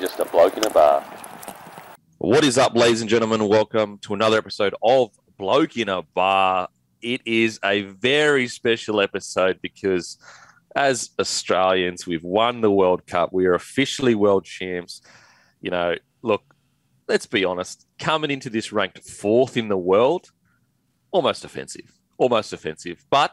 just a bloke in a bar. What is up, ladies and gentlemen? Welcome to another episode of Bloke in a Bar. It is a very special episode because, as Australians, we've won the World Cup. We are officially world champs. You know, look, let's be honest, coming into this ranked fourth in the world, almost offensive. Almost offensive. But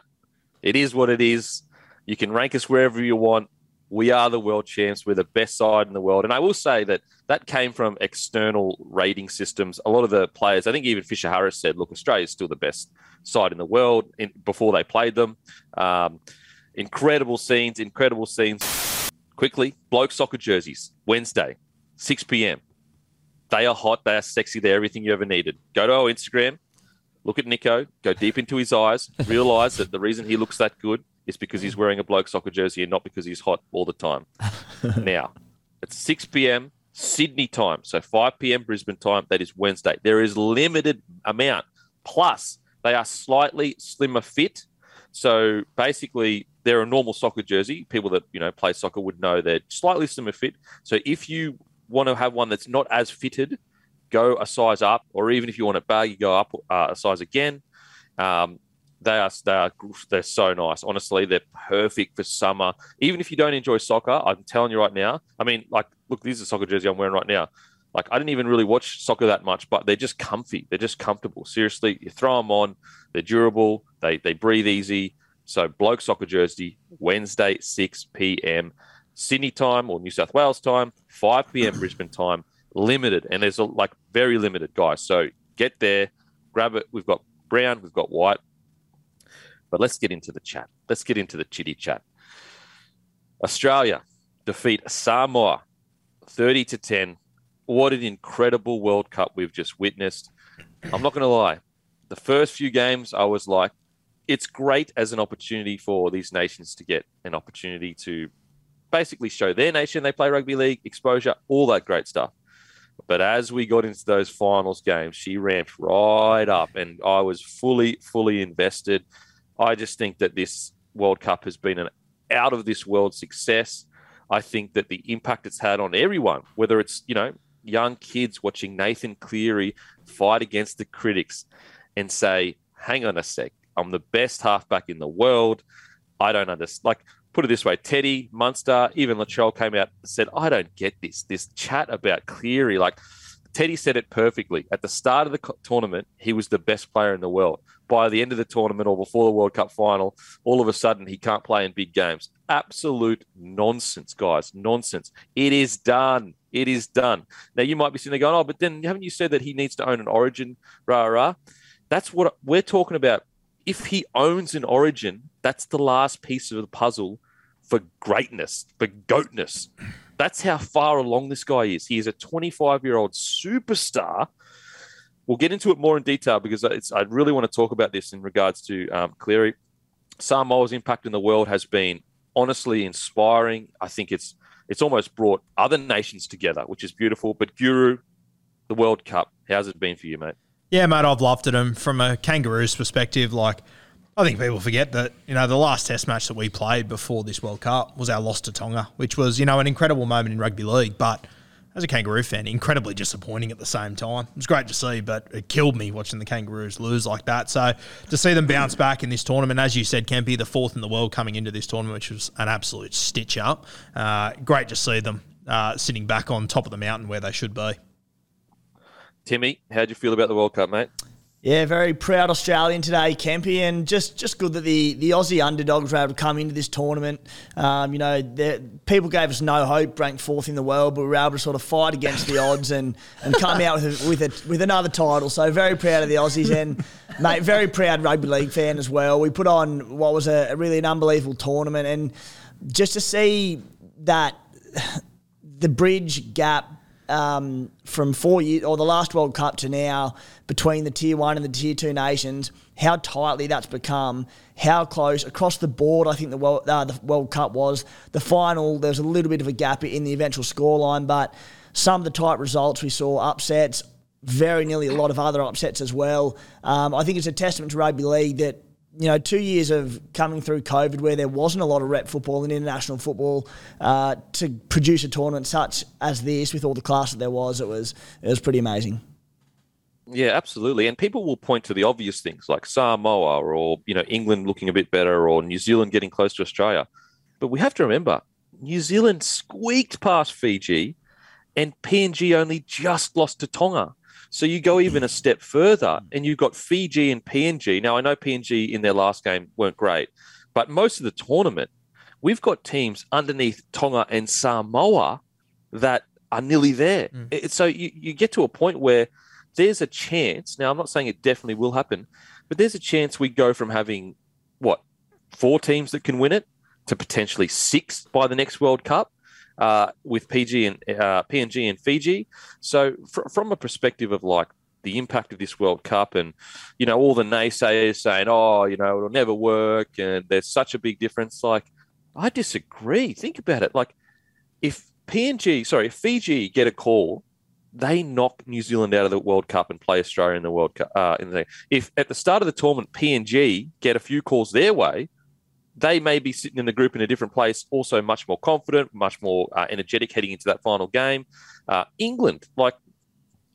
it is what it is. You can rank us wherever you want. We are the world champs. We're the best side in the world. And I will say that that came from external rating systems. A lot of the players, I think even Fisher Harris said, look, Australia is still the best side in the world in, before they played them. Um, incredible scenes, incredible scenes. Quickly, bloke soccer jerseys, Wednesday, 6 p.m. They are hot. They are sexy. They're everything you ever needed. Go to our Instagram, look at Nico, go deep into his eyes, realize that the reason he looks that good is because he's wearing a bloke soccer jersey and not because he's hot all the time. now, it's 6 p.m. Sydney time, so 5 p.m. Brisbane time. That is Wednesday. There is limited amount. Plus, they are slightly slimmer fit. So basically, they're a normal soccer jersey. People that you know play soccer would know they're slightly slimmer fit. So if you want to have one that's not as fitted, go a size up, or even if you want it baggy, go up uh, a size again. Um, they are they are they're so nice. Honestly, they're perfect for summer. Even if you don't enjoy soccer, I'm telling you right now. I mean, like, look, this is a soccer jersey I'm wearing right now. Like, I didn't even really watch soccer that much, but they're just comfy. They're just comfortable. Seriously, you throw them on. They're durable. They they breathe easy. So, bloke soccer jersey, Wednesday, 6 p.m. Sydney time or New South Wales time, 5 p.m. Brisbane time, limited. And there's a, like very limited, guys. So get there, grab it. We've got brown, we've got white. But let's get into the chat. Let's get into the chitty chat. Australia defeat Samoa 30 to 10. What an incredible World Cup we've just witnessed. I'm not going to lie. The first few games, I was like, it's great as an opportunity for these nations to get an opportunity to basically show their nation they play rugby league, exposure, all that great stuff. But as we got into those finals games, she ramped right up, and I was fully, fully invested. I just think that this World Cup has been an out of this world success. I think that the impact it's had on everyone, whether it's, you know, young kids watching Nathan Cleary fight against the critics and say, hang on a sec, I'm the best halfback in the world. I don't understand. Like, put it this way Teddy, Munster, even Latrell came out and said, I don't get this, this chat about Cleary. Like, Teddy said it perfectly. At the start of the tournament, he was the best player in the world. By the end of the tournament or before the World Cup final, all of a sudden he can't play in big games. Absolute nonsense, guys. Nonsense. It is done. It is done. Now you might be sitting there going, "Oh, but then haven't you said that he needs to own an Origin?" Rah rah. That's what we're talking about. If he owns an Origin, that's the last piece of the puzzle for greatness, for goatness. That's how far along this guy is. He is a 25 year old superstar. We'll get into it more in detail because I really want to talk about this in regards to um, Cleary. Samoa's impact in the world has been honestly inspiring. I think it's it's almost brought other nations together, which is beautiful. But Guru, the World Cup, how's it been for you, mate? Yeah, mate, I've loved it. And from a Kangaroos perspective, like I think people forget that, you know, the last test match that we played before this World Cup was our loss to Tonga, which was, you know, an incredible moment in rugby league. But as a Kangaroo fan, incredibly disappointing at the same time. It was great to see, but it killed me watching the Kangaroos lose like that. So to see them bounce back in this tournament, as you said, Kempy, the fourth in the world coming into this tournament, which was an absolute stitch up. Uh, great to see them uh, sitting back on top of the mountain where they should be. Timmy, how do you feel about the World Cup, mate? Yeah, very proud Australian today, Kempy, and just, just good that the, the Aussie underdogs were able to come into this tournament. Um, you know, people gave us no hope, ranked fourth in the world, but we were able to sort of fight against the odds and, and come out with a, with a, with another title. So very proud of the Aussies and mate, very proud rugby league fan as well. We put on what was a, a really an unbelievable tournament, and just to see that the bridge gap um, from four years or the last World Cup to now between the tier one and the tier two nations, how tightly that's become, how close across the board. I think the World, uh, the World Cup was the final. There was a little bit of a gap in the eventual scoreline, but some of the tight results we saw, upsets, very nearly a lot of other upsets as well. Um, I think it's a testament to rugby league that you know, two years of coming through COVID where there wasn't a lot of rep football and international football uh, to produce a tournament such as this with all the class that there was, it was it was pretty amazing. Yeah, absolutely. And people will point to the obvious things like Samoa or you know England looking a bit better or New Zealand getting close to Australia. But we have to remember New Zealand squeaked past Fiji and PNG only just lost to Tonga. So you go even a step further and you've got Fiji and PNG. Now, I know PNG in their last game weren't great, but most of the tournament, we've got teams underneath Tonga and Samoa that are nearly there. Mm. So you, you get to a point where there's a chance. Now, I'm not saying it definitely will happen, but there's a chance we go from having what, four teams that can win it to potentially six by the next World Cup uh, with PG and uh, PNG and Fiji. So, fr- from a perspective of like the impact of this World Cup, and you know, all the naysayers saying, "Oh, you know, it'll never work," and there's such a big difference. Like, I disagree. Think about it. Like, if PNG, sorry, if Fiji get a call, they knock New Zealand out of the World Cup and play Australia in the World Cup. Uh, in the, if at the start of the tournament PNG get a few calls their way, they may be sitting in the group in a different place, also much more confident, much more uh, energetic heading into that final game. Uh, England, like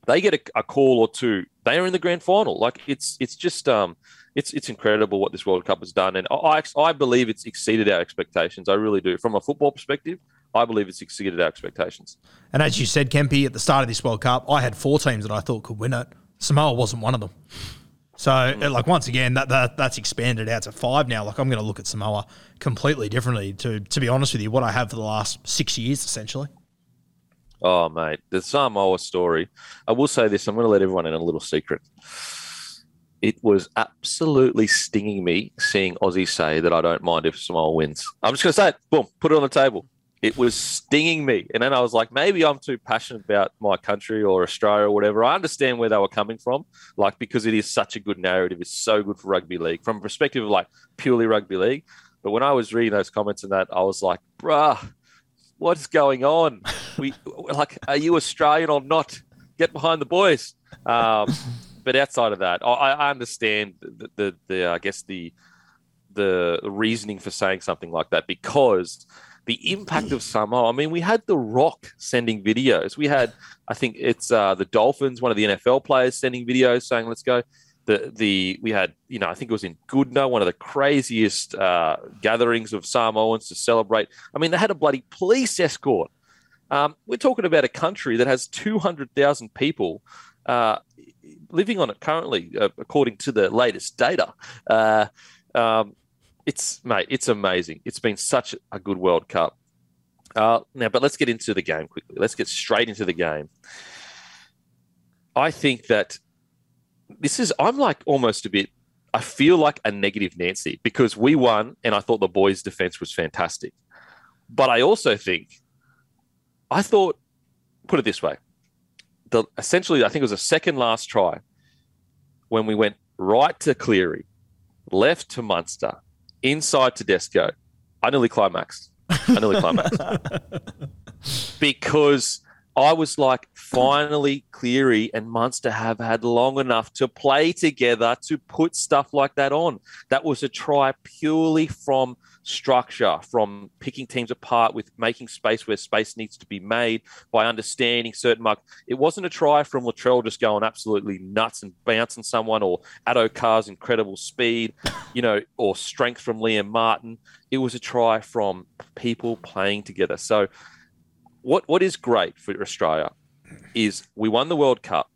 they get a, a, call or two, they are in the grand final. Like it's it's just um it's it's incredible what this World Cup has done, and I I believe it's exceeded our expectations. I really do. From a football perspective, I believe it's exceeded our expectations. And as you said, Kempy, at the start of this World Cup, I had four teams that I thought could win it. Samoa wasn't one of them. So, mm. like once again, that, that that's expanded out to five now. Like I'm going to look at Samoa completely differently. To to be honest with you, what I have for the last six years, essentially. Oh, mate, the Samoa story. I will say this. I'm going to let everyone in a little secret. It was absolutely stinging me seeing Aussie say that I don't mind if Samoa wins. I'm just going to say it. Boom, put it on the table it was stinging me. And then I was like, maybe I'm too passionate about my country or Australia or whatever. I understand where they were coming from, like because it is such a good narrative. It's so good for rugby league from a perspective of like purely rugby league. But when I was reading those comments and that, I was like, bruh, what's going on? We like, are you Australian or not? Get behind the boys. Um, but outside of that, I, I understand the, the, the, I guess the, the reasoning for saying something like that because – the impact of Samoa. I mean, we had The Rock sending videos. We had, I think it's uh, the Dolphins, one of the NFL players sending videos saying, "Let's go." The the we had, you know, I think it was in Goodna, one of the craziest uh, gatherings of Samoans to celebrate. I mean, they had a bloody police escort. Um, we're talking about a country that has two hundred thousand people. Uh, living on it currently, uh, according to the latest data. Uh, um, it's mate, it's amazing. It's been such a good World Cup. Uh, now, but let's get into the game quickly. Let's get straight into the game. I think that this is. I'm like almost a bit. I feel like a negative Nancy because we won, and I thought the boys' defense was fantastic. But I also think, I thought, put it this way, the essentially I think it was a second last try when we went right to Cleary, left to Munster, inside Tedesco, I nearly climaxed. I nearly climaxed because I was like, finally, Cleary and Munster have had long enough to play together to put stuff like that on. That was a try purely from structure, from picking teams apart with making space where space needs to be made by understanding certain marks. It wasn't a try from Latrell just going absolutely nuts and bouncing someone or Addo-Carr's incredible speed, you know, or strength from Liam Martin. It was a try from people playing together. So, what what is great for Australia is we won the World Cup,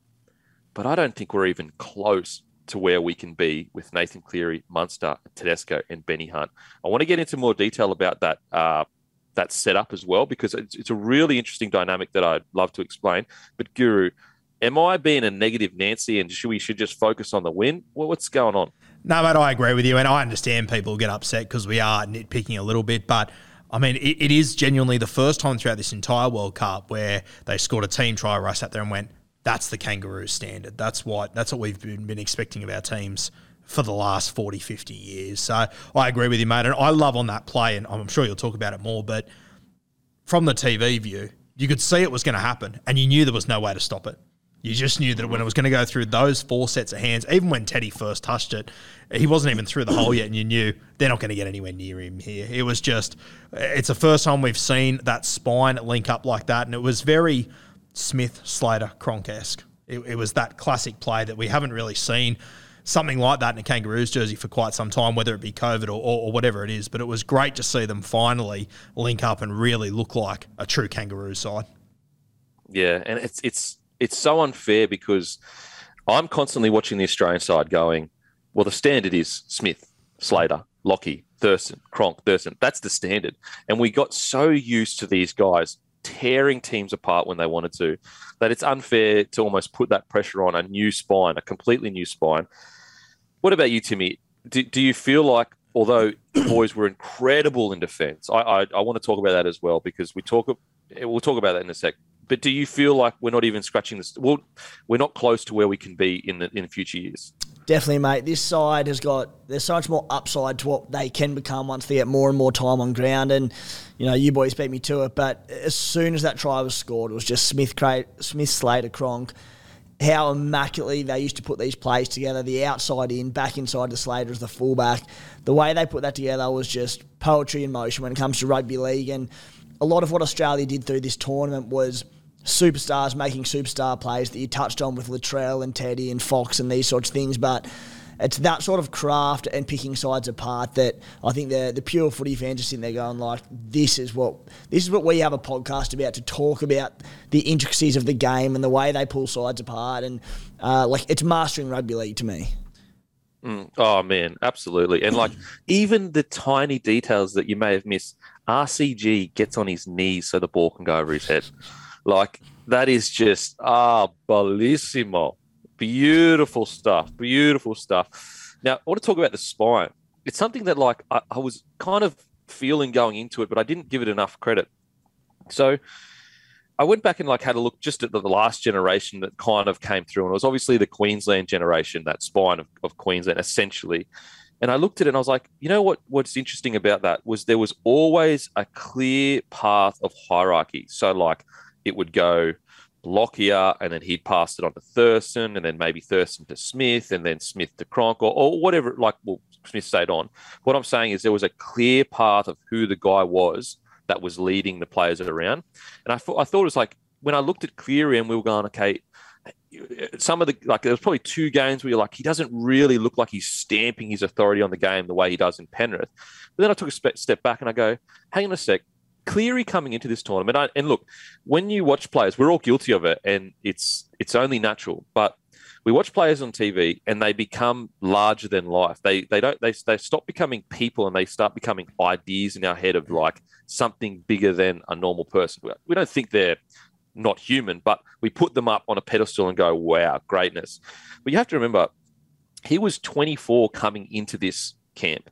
but I don't think we're even close to where we can be with Nathan Cleary, Munster, Tedesco, and Benny Hunt. I want to get into more detail about that uh, that setup as well because it's, it's a really interesting dynamic that I'd love to explain. But Guru, am I being a negative Nancy and should we should just focus on the win? Well, what's going on? No, mate, I agree with you, and I understand people get upset because we are nitpicking a little bit, but. I mean, it, it is genuinely the first time throughout this entire World Cup where they scored a team try where I sat there and went, that's the kangaroo standard. That's what that's what we've been, been expecting of our teams for the last 40, 50 years. So I agree with you, mate. And I love on that play, and I'm sure you'll talk about it more, but from the TV view, you could see it was going to happen and you knew there was no way to stop it. You just knew that when it was going to go through those four sets of hands, even when Teddy first touched it, he wasn't even through the hole yet, and you knew they're not going to get anywhere near him here. It was just, it's the first time we've seen that spine link up like that, and it was very Smith, Slater, Cronk esque. It, it was that classic play that we haven't really seen something like that in a Kangaroos jersey for quite some time, whether it be COVID or, or, or, whatever it is. But it was great to see them finally link up and really look like a true Kangaroo side. Yeah, and it's it's it's so unfair because I'm constantly watching the Australian side going, well, the standard is Smith, Slater, Lockie, Thurston, Cronk, Thurston. That's the standard. And we got so used to these guys tearing teams apart when they wanted to that it's unfair to almost put that pressure on a new spine, a completely new spine. What about you, Timmy? Do, do you feel like, although the boys were incredible in defence, I, I, I want to talk about that as well because we talk, we'll talk about that in a sec but do you feel like we're not even scratching this? Well, we're not close to where we can be in the in future years. Definitely, mate. This side has got there's so much more upside to what they can become once they get more and more time on ground. And you know, you boys beat me to it. But as soon as that try was scored, it was just Smith, Smith, Slater, Cronk. How immaculately they used to put these plays together, the outside in, back inside the Slater as the fullback. The way they put that together was just poetry in motion when it comes to rugby league. And a lot of what Australia did through this tournament was superstars making superstar plays that you touched on with Latrell and Teddy and Fox and these sorts of things, but it's that sort of craft and picking sides apart that I think the the pure footy fans are sitting there going like, this is what this is what we have a podcast about to talk about the intricacies of the game and the way they pull sides apart and uh, like it's mastering rugby league to me. Mm. Oh man, absolutely, and like even the tiny details that you may have missed. RCG gets on his knees so the ball can go over his head. Like that is just ah bellissimo. Beautiful stuff. Beautiful stuff. Now I want to talk about the spine. It's something that like I, I was kind of feeling going into it, but I didn't give it enough credit. So I went back and like had a look just at the, last generation that kind of came through, and it was obviously the Queensland generation, that spine of, of Queensland, essentially. And I looked at it and I was like, you know what? What's interesting about that was there was always a clear path of hierarchy. So like it would go Lockyer, and then he'd pass it on to Thurston, and then maybe Thurston to Smith, and then Smith to Cronk, or, or whatever. Like, well, Smith stayed on. What I'm saying is there was a clear path of who the guy was that was leading the players around. And I, thought I thought it was like when I looked at Cleary and we were going, okay, some of the like there was probably two games where you're like he doesn't really look like he's stamping his authority on the game the way he does in Penrith. But then I took a step back and I go, hang on a sec, Cleary coming into this tournament, I, and look, when you watch players, we're all guilty of it, and it's it's only natural. But we watch players on TV, and they become larger than life. They they don't they they stop becoming people, and they start becoming ideas in our head of like something bigger than a normal person. We don't think they're not human, but we put them up on a pedestal and go, "Wow, greatness!" But you have to remember, he was 24 coming into this camp.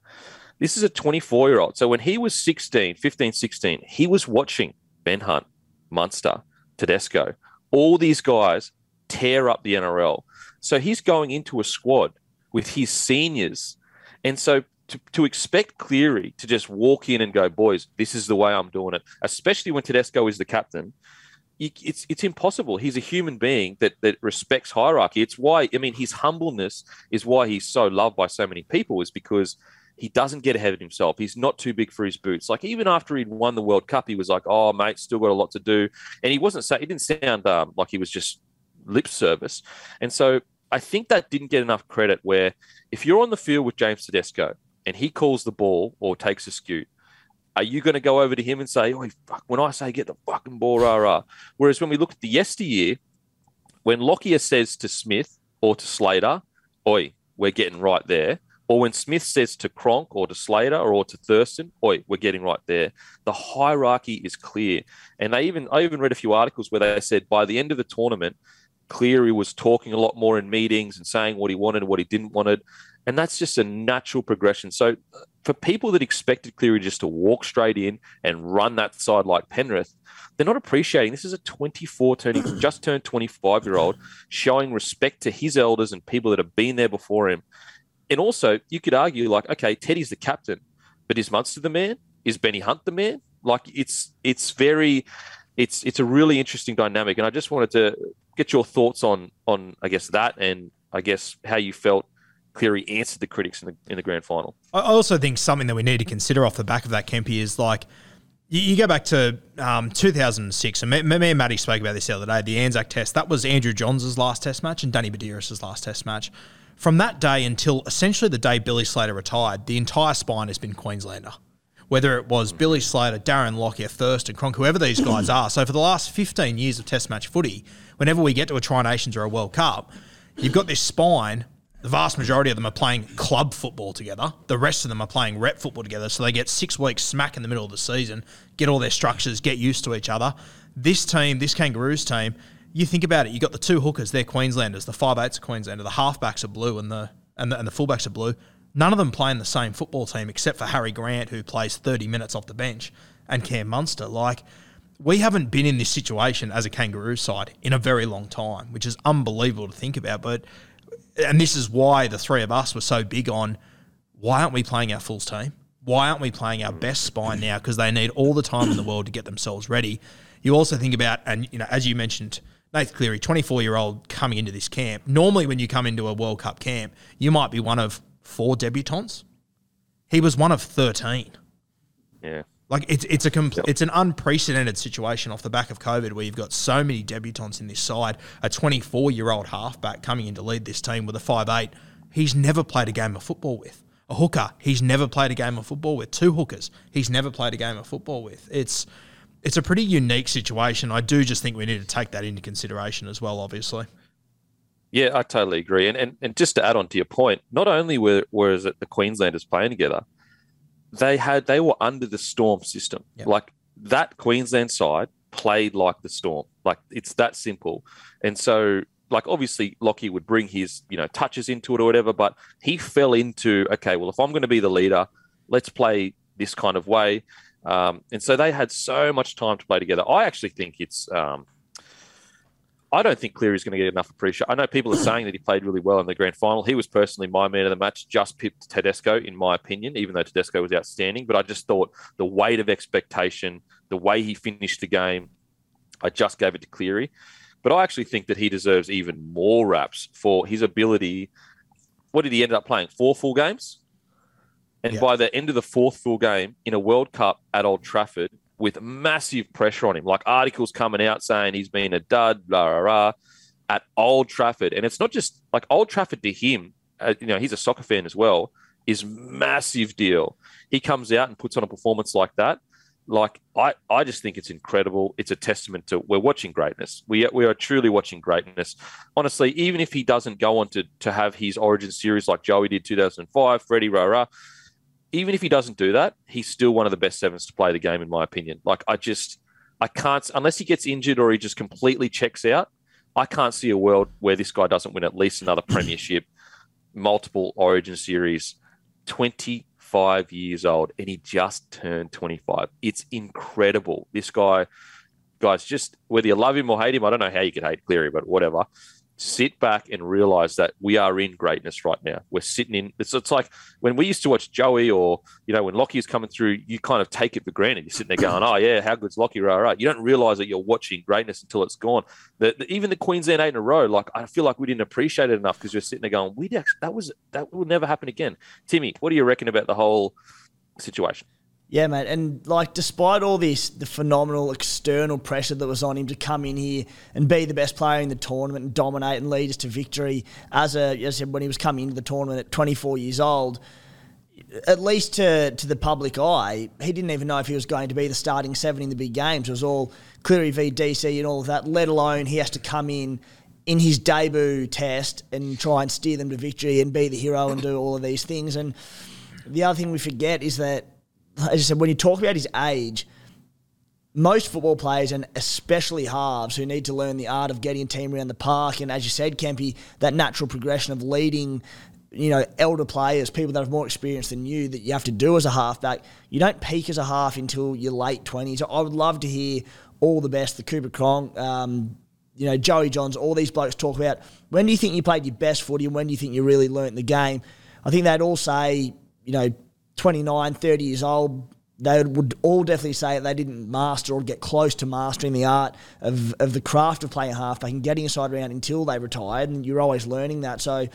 This is a 24 year old. So when he was 16, 15, 16, he was watching Ben Hunt, Munster, Tedesco, all these guys tear up the NRL. So he's going into a squad with his seniors. And so to, to expect Cleary to just walk in and go, boys, this is the way I'm doing it, especially when Tedesco is the captain, it's it's impossible. He's a human being that that respects hierarchy. It's why I mean his humbleness is why he's so loved by so many people is because he doesn't get ahead of himself. He's not too big for his boots. Like even after he'd won the World Cup, he was like, "Oh, mate, still got a lot to do," and he wasn't. Saying, he didn't sound um, like he was just lip service. And so I think that didn't get enough credit. Where if you're on the field with James Tedesco and he calls the ball or takes a scoot, are you going to go over to him and say, "Oh, fuck, when I say get the fucking ball, rah rah"? Whereas when we look at the yesteryear, when Lockyer says to Smith or to Slater, "Oi, we're getting right there," Or when Smith says to Cronk or to Slater or to Thurston, oi, we're getting right there. The hierarchy is clear. And they even I even read a few articles where they said by the end of the tournament, Cleary was talking a lot more in meetings and saying what he wanted and what he didn't wanted. And that's just a natural progression. So uh, for people that expected Cleary just to walk straight in and run that side like Penrith, they're not appreciating this is a 24 turning just turned 25 year old showing respect to his elders and people that have been there before him and also, you could argue like, okay, Teddy's the captain, but is Munster the man? Is Benny Hunt the man? Like, it's it's very it's it's a really interesting dynamic, and I just wanted to get your thoughts on on I guess that, and I guess how you felt Cleary answered the critics in the in the grand final. I also think something that we need to consider off the back of that, Kempy, is like you, go back to um, 2006, and me, me and Matty spoke about this the other day. The Anzac Test that was Andrew Johns' last Test match and Danny Buderus' last Test match. From that day until essentially the day Billy Slater retired, the entire spine has been Queenslander whether it was Billy Slater, Darren Lockyer, Thurston Cronk, whoever these guys are. So for the last 15 years of Test match footy, whenever we get to a Tri Nations or a World Cup, you've got this spine. The vast majority of them are playing club football together. The rest of them are playing rep football together. So they get six weeks smack in the middle of the season, get all their structures, get used to each other. This team, this Kangaroos team, you think about it, you got the two hookers, they're Queenslanders, the five eights are Queenslander, the halfbacks are blue and the and the, and the fullbacks are blue. None of them play in the same football team except for Harry Grant, who plays 30 minutes off the bench, and Cam Munster. Like, we haven't been in this situation as a kangaroo side in a very long time, which is unbelievable to think about. But, and this is why the three of us were so big on why aren't we playing our Fulls team? Why aren't we playing our best spine now? Because they need all the time in the world to get themselves ready. You also think about, and you know, as you mentioned, Nathan Cleary, 24 year old coming into this camp. Normally, when you come into a World Cup camp, you might be one of four debutants. He was one of 13. Yeah. Like it's it's a compl- it's an unprecedented situation off the back of COVID where you've got so many debutants in this side. A 24 year old halfback coming in to lead this team with a five eight. He's never played a game of football with a hooker. He's never played a game of football with two hookers. He's never played a game of football with. It's it's a pretty unique situation. I do just think we need to take that into consideration as well. Obviously. Yeah, I totally agree. And, and and just to add on to your point, not only were was it the Queenslanders playing together, they had they were under the Storm system. Yep. Like that Queensland side played like the Storm. Like it's that simple. And so like obviously Lockie would bring his, you know, touches into it or whatever, but he fell into, okay, well, if I'm going to be the leader, let's play this kind of way. Um, and so they had so much time to play together. I actually think it's um, I don't think Cleary's going to get enough appreciation. I know people are saying that he played really well in the grand final. He was personally my man of the match, just pipped Tedesco, in my opinion, even though Tedesco was outstanding. But I just thought the weight of expectation, the way he finished the game, I just gave it to Cleary. But I actually think that he deserves even more raps for his ability. What did he end up playing? Four full games? And yeah. by the end of the fourth full game in a World Cup at Old Trafford, with massive pressure on him, like articles coming out saying he's been a dud, blah, blah, blah, at Old Trafford. And it's not just like Old Trafford to him, uh, you know, he's a soccer fan as well, is massive deal. He comes out and puts on a performance like that. Like I, I just think it's incredible. It's a testament to we're watching greatness. We we are truly watching greatness. Honestly, even if he doesn't go on to to have his origin series like Joey did 2005, Freddie rah, rah even if he doesn't do that, he's still one of the best sevens to play the game, in my opinion. Like, I just, I can't, unless he gets injured or he just completely checks out, I can't see a world where this guy doesn't win at least another premiership, multiple origin series, 25 years old, and he just turned 25. It's incredible. This guy, guys, just whether you love him or hate him, I don't know how you could hate Cleary, but whatever sit back and realize that we are in greatness right now. We're sitting in. It's, it's like when we used to watch Joey or you know when Lockie is coming through, you kind of take it for granted. You're sitting there going, "Oh yeah, how good's Lockie?" Right, right. You don't realize that you're watching greatness until it's gone. The, the, even the Queensland eight in a row, like I feel like we didn't appreciate it enough because you're sitting there going, "We that was that will never happen again." Timmy, what do you reckon about the whole situation? Yeah, mate. And like, despite all this, the phenomenal external pressure that was on him to come in here and be the best player in the tournament and dominate and lead us to victory, as a, as I said, when he was coming into the tournament at 24 years old, at least to, to the public eye, he didn't even know if he was going to be the starting seven in the big games. It was all Cleary v DC and all of that, let alone he has to come in in his debut test and try and steer them to victory and be the hero and do all of these things. And the other thing we forget is that as I said, when you talk about his age, most football players, and especially halves, who need to learn the art of getting a team around the park, and as you said, Kempy, that natural progression of leading, you know, elder players, people that have more experience than you, that you have to do as a halfback. You don't peak as a half until your late twenties. I would love to hear all the best, the Cooper Cronk, um, you know, Joey Johns, all these blokes talk about when do you think you played your best footy and when do you think you really learnt the game. I think they'd all say, you know, 29, 30 years old, they would all definitely say they didn't master or get close to mastering the art of, of the craft of playing halfback and getting inside around until they retired. And you're always learning that. So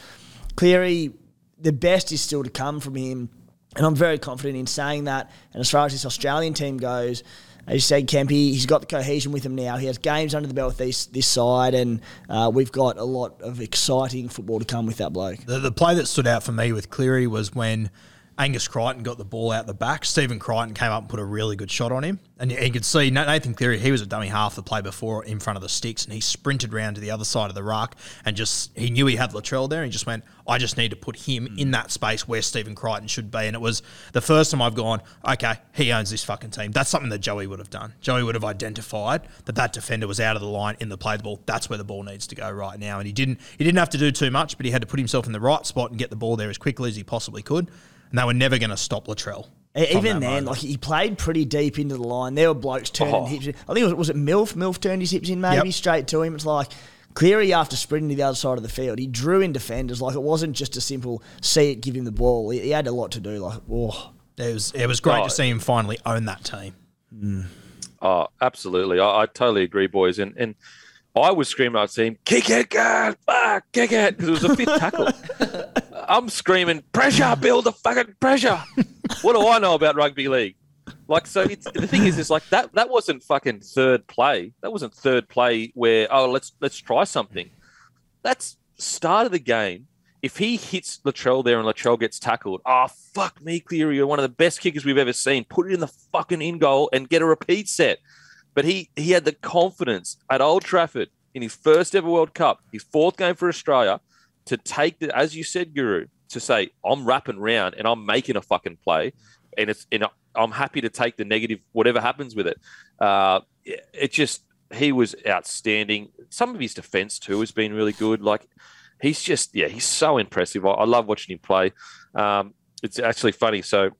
Cleary, the best is still to come from him. And I'm very confident in saying that. And as far as this Australian team goes, as you said, Kempy, he's got the cohesion with him now. He has games under the belt with this, this side, and uh, we've got a lot of exciting football to come with that bloke. The, the play that stood out for me with Cleary was when Angus Crichton got the ball out the back. Stephen Crichton came up and put a really good shot on him. And you could see Nathan Cleary, he was a dummy half the play before in front of the sticks, and he sprinted round to the other side of the ruck and just, he knew he had Latrell there, and he just went, I just need to put him hmm. in that space where Stephen Crichton should be. And it was the first time I've gone, okay, he owns this fucking team. That's something that Joey would have done. Joey would have identified that that defender was out of the line in the play the ball. That's where the ball needs to go right now. And he didn't, he didn't have to do too much, but he had to put himself in the right spot and get the ball there as quickly as he possibly could and they were never going to stop Latrell. Even then, moment. like he played pretty deep into the line. There were blokes turning oh. hips. I think it was, was it Milf. Milf turned his hips in maybe yep. straight to him. It's like Cleary after sprinting to the other side of the field, he drew in defenders. Like it wasn't just a simple see it, give him the ball. He, he had a lot to do. Like oh, it was it was great oh. to see him finally own that team. Mm. Oh, absolutely. I, I, totally agree, boys. And and I was screaming, I'd see him kick it, God, fuck, kick it, because it was a fifth tackle. I'm screaming, pressure, build the fucking pressure. what do I know about rugby league? Like, so it's, the thing is, is like that. That wasn't fucking third play. That wasn't third play where oh let's let's try something. That's start of the game. If he hits Latrell there and Latrell gets tackled, oh fuck me, Cleary, you're one of the best kickers we've ever seen. Put it in the fucking in goal and get a repeat set. But he he had the confidence at Old Trafford in his first ever World Cup, his fourth game for Australia, to take the, as you said, Guru, to say I'm wrapping round and I'm making a fucking play, and it's and I'm happy to take the negative, whatever happens with it. Uh, it just he was outstanding. Some of his defense too has been really good. Like he's just yeah, he's so impressive. I, I love watching him play. Um, it's actually funny. So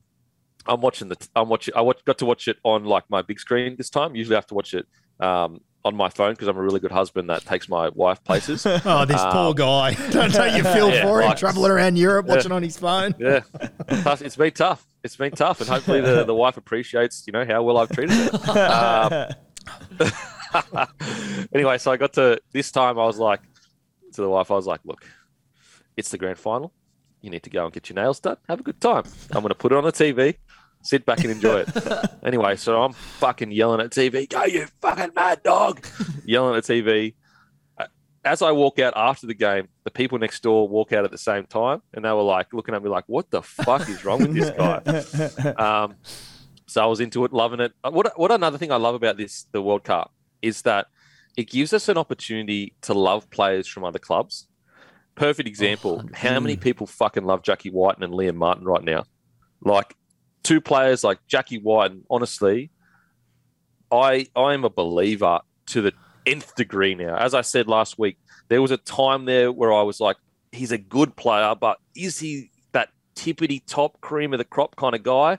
I'm watching the I'm watching I watch, got to watch it on like my big screen this time. Usually I have to watch it um, on my phone because I'm a really good husband that takes my wife places. oh, this um, poor guy! don't, don't you feel yeah, for him like, traveling around Europe watching on his phone? yeah, it's been tough. It's been tough, and hopefully the, the wife appreciates you know how well I've treated her. Um, anyway, so I got to this time. I was like to the wife, I was like, look, it's the grand final. You need to go and get your nails done. Have a good time. I'm going to put it on the TV sit back and enjoy it. anyway, so I'm fucking yelling at TV, go you fucking mad dog, yelling at TV. As I walk out after the game, the people next door walk out at the same time, and they were like looking at me like, "What the fuck is wrong with this guy?" Um, so I was into it, loving it. What what another thing I love about this the World Cup is that it gives us an opportunity to love players from other clubs. Perfect example. Oh, how many people fucking love Jackie White and Liam Martin right now? Like two players like Jackie White, and honestly, I I am a believer to the nth degree now. As I said last week, there was a time there where I was like, he's a good player, but is he that tippity top cream of the crop kind of guy?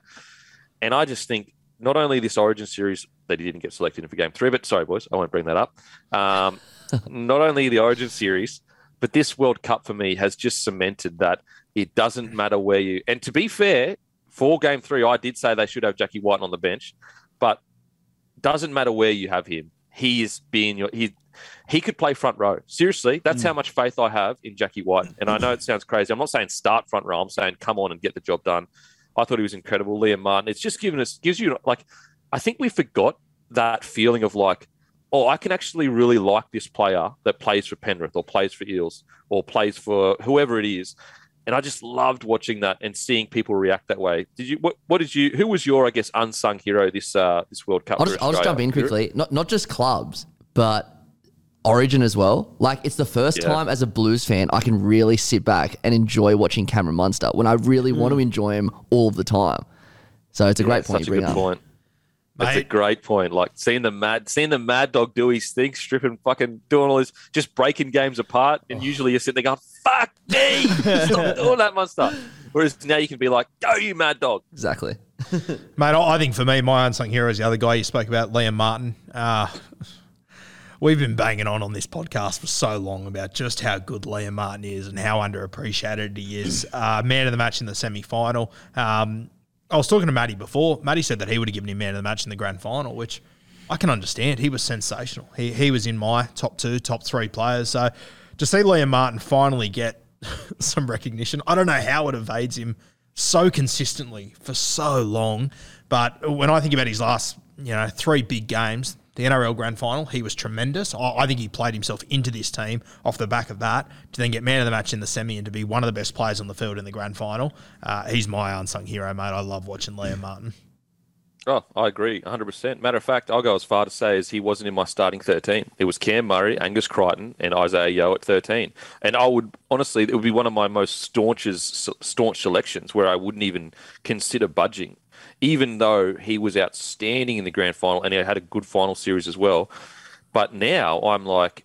And I just think not only this Origin series that he didn't get selected in for Game Three, but sorry, boys, I won't bring that up. Um, not only the Origin series, but this World Cup for me has just cemented that it doesn't matter where you. And to be fair, for game three, I did say they should have Jackie White on the bench, but doesn't matter where you have him. He is being your he he could play front row. Seriously, that's mm. how much faith I have in Jackie White. And I know it sounds crazy. I'm not saying start front row. I'm saying come on and get the job done. I thought he was incredible. Liam Martin. It's just given us gives you like I think we forgot that feeling of like, oh, I can actually really like this player that plays for Penrith or plays for Eels or plays for whoever it is and I just loved watching that and seeing people react that way. Did you? What, what did you? Who was your, I guess, unsung hero this uh, this World Cup? I'll just, I'll just jump in quickly. Not not just clubs, but Origin as well. Like it's the first yeah. time as a Blues fan I can really sit back and enjoy watching Cameron Munster when I really mm. want to enjoy him all the time. So it's a yeah, great point you bring up. Point. That's Mate. a great point. Like seeing the mad, seeing the mad dog do his thing, stripping, fucking doing all this, just breaking games apart. And oh. usually you're sitting there going, "Fuck me, stop doing that, Munster." Whereas now you can be like, "Go, you mad dog!" Exactly, mate. I think for me, my unsung hero is the other guy you spoke about, Liam Martin. Uh, we've been banging on on this podcast for so long about just how good Liam Martin is and how underappreciated he is. Uh, man of the match in the semi final. Um, I was talking to Matty before. Matty said that he would have given him man of the match in the grand final, which I can understand. He was sensational. He he was in my top two, top three players. So to see Liam Martin finally get some recognition, I don't know how it evades him so consistently for so long. But when I think about his last, you know, three big games, the NRL Grand Final, he was tremendous. I, think he played himself into this team off the back of that to then get man of the match in the semi and to be one of the best players on the field in the Grand Final. Uh, he's my unsung hero, mate. I love watching Liam Martin. Oh, I agree, 100%. Matter of fact, I'll go as far to say as he wasn't in my starting 13. It was Cam Murray, Angus Crichton, and Isaiah Yeo at 13. And I would, honestly, it would be one of my most staunchest, staunch selections where I wouldn't even consider budging even though he was outstanding in the grand final and he had a good final series as well. But now I'm like,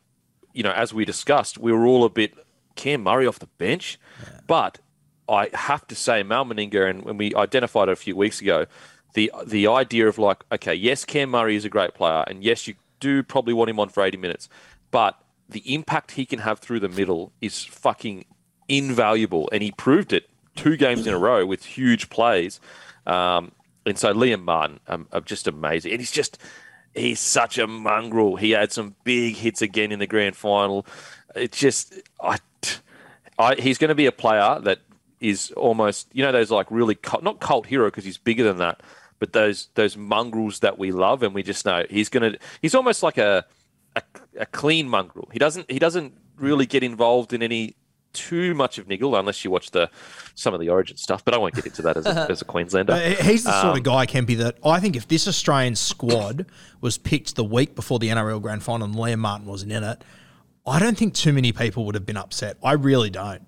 you know, as we discussed, we were all a bit Cam Murray off the bench. Yeah. But I have to say, Mal Meninga, and when we identified it a few weeks ago, the the idea of like, okay, yes, Cam Murray is a great player, and yes, you do probably want him on for 80 minutes, but the impact he can have through the middle is fucking invaluable, and he proved it two games in a row with huge plays. Um, and so Liam Martin, um, just amazing, and he's just he's such a mongrel. He had some big hits again in the grand final. It's just I, I he's going to be a player that is almost you know those like really cult, not cult hero because he's bigger than that, but those those mongrels that we love, and we just know he's going to he's almost like a, a a clean mongrel. He doesn't he doesn't really get involved in any too much of Niggle unless you watch the some of the Origin stuff. But I won't get into that as a, as a Queenslander. he's the um, sort of um, guy, Kempy, that I think if this Australian squad was picked the week before the NRL Grand Final and Liam Martin wasn't in it, I don't think too many people would have been upset. I really don't.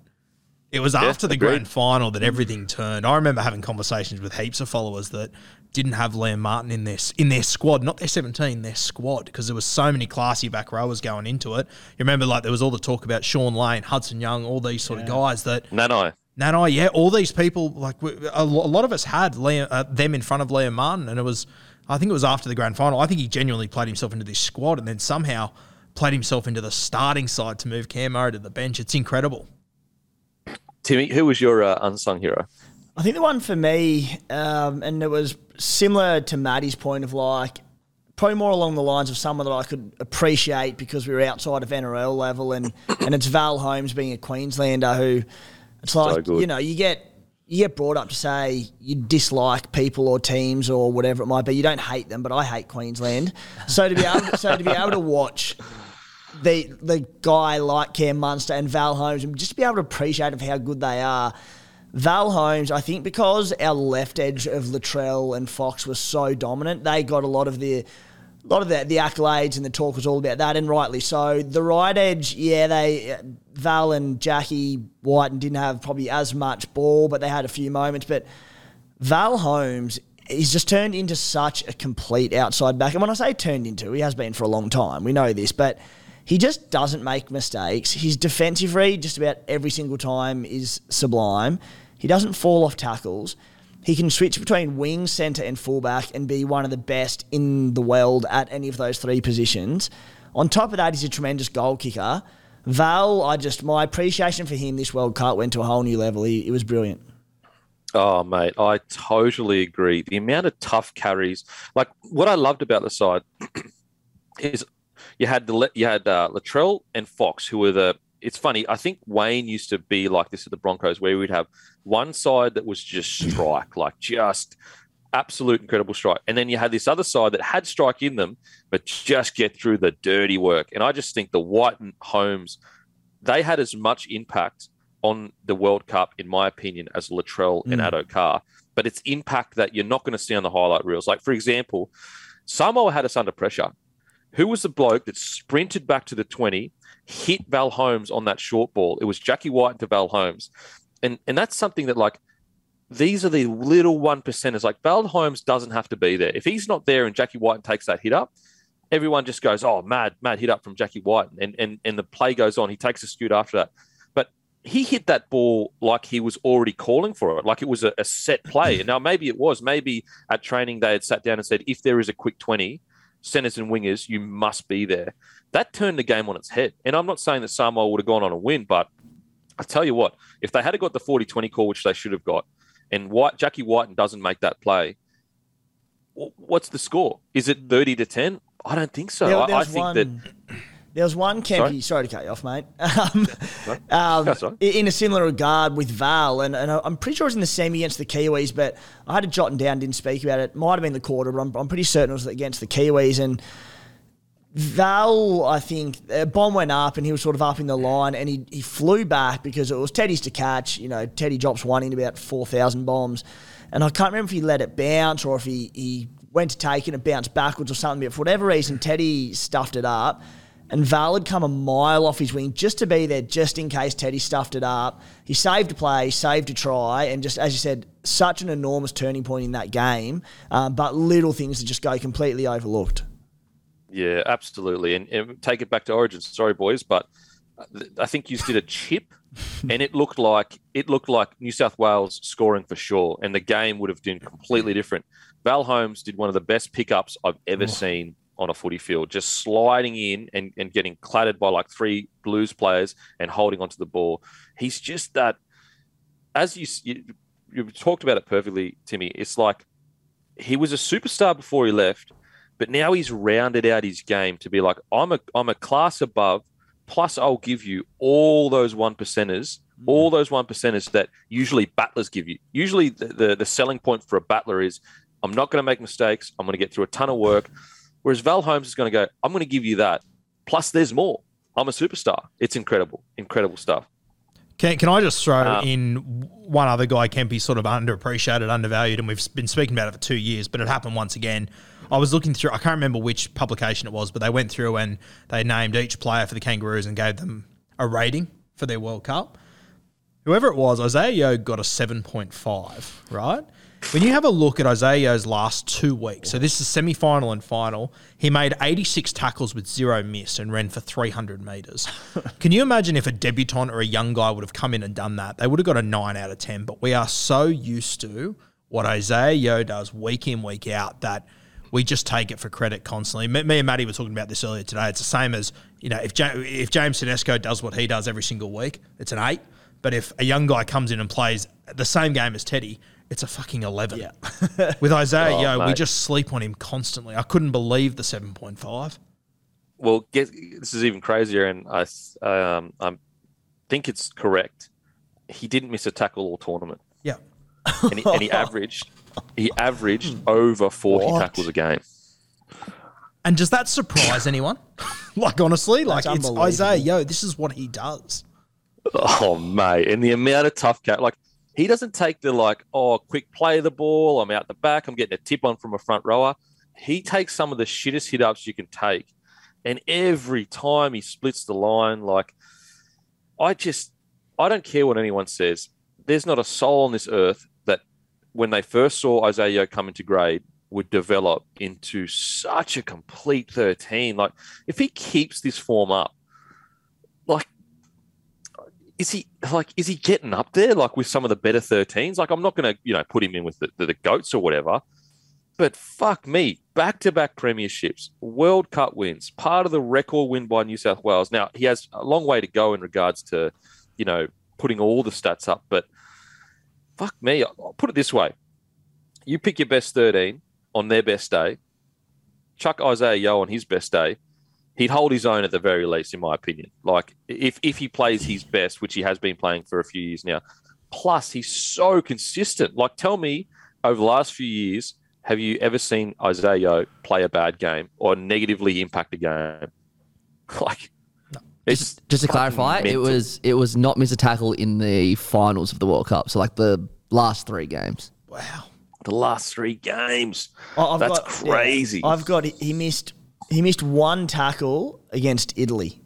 It was after the agreed. grand final that everything turned. I remember having conversations with heaps of followers that didn't have Liam Martin in their in their squad, not their seventeen, their squad, because there was so many classy back rowers going into it. You remember, like there was all the talk about Sean Lane, Hudson Young, all these sort yeah. of guys that. Nanai. Nanai, yeah, all these people like a lot of us had Liam, uh, them in front of Liam Martin, and it was, I think it was after the grand final. I think he genuinely played himself into this squad, and then somehow played himself into the starting side to move Cam Murray to the bench. It's incredible. Timmy, who was your uh, unsung hero? I think the one for me, um, and it was similar to Matty's point of like, probably more along the lines of someone that I could appreciate because we were outside of NRL level, and and it's Val Holmes being a Queenslander who, it's like so you know you get you get brought up to say you dislike people or teams or whatever it might be. You don't hate them, but I hate Queensland. So to be able so to be able to watch the the guy like Cam Munster and Val Holmes and just to be able to appreciate of how good they are. Val Holmes, I think because our left edge of Latrell and Fox was so dominant, they got a lot of the a lot of the, the accolades and the talk was all about that, and rightly so. The right edge, yeah, they Val and Jackie Wighton didn't have probably as much ball, but they had a few moments. But Val Holmes, he's just turned into such a complete outside back. And when I say turned into, he has been for a long time. We know this, but he just doesn't make mistakes. His defensive read just about every single time is sublime. He doesn't fall off tackles. He can switch between wing, centre, and fullback and be one of the best in the world at any of those three positions. On top of that, he's a tremendous goal kicker. Val, I just my appreciation for him this World Cup went to a whole new level. He, it was brilliant. Oh, mate, I totally agree. The amount of tough carries, like what I loved about the side, is you had the you had uh, Latrell and Fox, who were the. It's funny. I think Wayne used to be like this at the Broncos, where we'd have one side that was just strike, like just absolute incredible strike, and then you had this other side that had strike in them, but just get through the dirty work. And I just think the White and Holmes, they had as much impact on the World Cup, in my opinion, as Latrell mm. and Addo-Carr. But it's impact that you're not going to see on the highlight reels. Like for example, Samoa had us under pressure who was the bloke that sprinted back to the 20, hit Val Holmes on that short ball? It was Jackie White to Val Holmes. And and that's something that like these are the little one percenters. Like Val Holmes doesn't have to be there. If he's not there and Jackie White takes that hit up, everyone just goes, Oh, mad, mad hit up from Jackie White. And and and the play goes on. He takes a scoot after that. But he hit that ball like he was already calling for it, like it was a, a set play. And now maybe it was. Maybe at training they had sat down and said, if there is a quick 20, centers and wingers, you must be there. That turned the game on its head. And I'm not saying that Samoa would have gone on a win, but I tell you what, if they had got the 40 20 call, which they should have got, and White, Jackie White doesn't make that play, what's the score? Is it 30 to 10? I don't think so. There, I, I think one, that. There was one Kempy, sorry? sorry to cut you off, mate. Um, um, in a similar regard with Val, and, and I'm pretty sure it was in the semi against the Kiwis, but I had to jotted down, didn't speak about it. Might have been the quarter, but I'm, I'm pretty certain it was against the Kiwis. And Val, I think, a bomb went up and he was sort of up in the line and he, he flew back because it was Teddy's to catch. You know, Teddy drops one in about 4,000 bombs. And I can't remember if he let it bounce or if he, he went to take it and bounced backwards or something. But for whatever reason, Teddy stuffed it up. And Val had come a mile off his wing just to be there, just in case Teddy stuffed it up. He saved a play, saved a try, and just as you said, such an enormous turning point in that game. Um, but little things that just go completely overlooked. Yeah, absolutely. And, and, take it back to Origin. Sorry, boys, but I think you did a chip, and it looked like it looked like New South Wales scoring for sure, and the game would have been completely different. Val Holmes did one of the best pickups I've ever oh. seen on a footy field, just sliding in and, and getting clattered by like three Blues players and holding onto the ball. He's just that. As you, you you talked about it perfectly, Timmy. It's like he was a superstar before he left but now he's rounded out his game to be like, I'm a I'm a class above, plus I'll give you all those one percenters, mm. all those one percenters that usually battlers give you. Usually the, the, the selling point for a battler is I'm not going to make mistakes. I'm going to get through a ton of work. Whereas Val Holmes is going to go, I'm going to give you that. Plus there's more. I'm a superstar. It's incredible. Incredible stuff. Can, can I just throw um, in one other guy, Kempy, sort of underappreciated, undervalued, and we've been speaking about it for two years, but it happened once again. I was looking through, I can't remember which publication it was, but they went through and they named each player for the Kangaroos and gave them a rating for their World Cup. Whoever it was, Isaiah Yeo got a 7.5, right? When you have a look at Isaiah Yeo's last two weeks, so this is semi final and final, he made 86 tackles with zero miss and ran for 300 metres. Can you imagine if a debutant or a young guy would have come in and done that? They would have got a 9 out of 10. But we are so used to what Isaiah Yeo does week in, week out that we just take it for credit constantly. Me, and Matty were talking about this earlier today. It's the same as, you know, if, if James Tedesco does what he does every single week, it's an 8. But if a young guy comes in and plays the same game as Teddy, it's a fucking 11. Yeah. With Isaiah oh, yo, mate. we just sleep on him constantly. I couldn't believe the 7.5. Well, get, this is even crazier, and I um, I think it's correct. He didn't miss a tackle all tournament. Yeah. And he, and he averaged he averaged over 40 what? tackles a game. And does that surprise anyone? like honestly, like it's Isaiah, yo, this is what he does. Oh mate, and the amount of tough cat like he doesn't take the like, oh, quick play the ball. I'm out the back. I'm getting a tip on from a front rower. He takes some of the shittest hit ups you can take. And every time he splits the line, like, I just, I don't care what anyone says. There's not a soul on this earth that when they first saw Isaiah come into grade would develop into such a complete 13. Like, if he keeps this form up, like, is he like is he getting up there like with some of the better 13s? Like I'm not going to you know put him in with the, the, the goats or whatever, but fuck me, back to back premierships, World Cup wins, part of the record win by New South Wales. Now he has a long way to go in regards to you know putting all the stats up, but fuck me, I'll put it this way: you pick your best 13 on their best day, chuck Isaiah Yeo on his best day, he'd hold his own at the very least, in my opinion. Like if if he plays his best, which he has been playing for a few years now, plus he's so consistent. Like tell me, over the last few years, have you ever seen Isaiah Yeo play a bad game or negatively impact a game? like. Just, just to clarify, mental. it was it was not miss a tackle in the finals of the World Cup. So like the last three games. Wow, the last three games. Oh, That's got, crazy. Yeah, I've got he missed he missed one tackle against Italy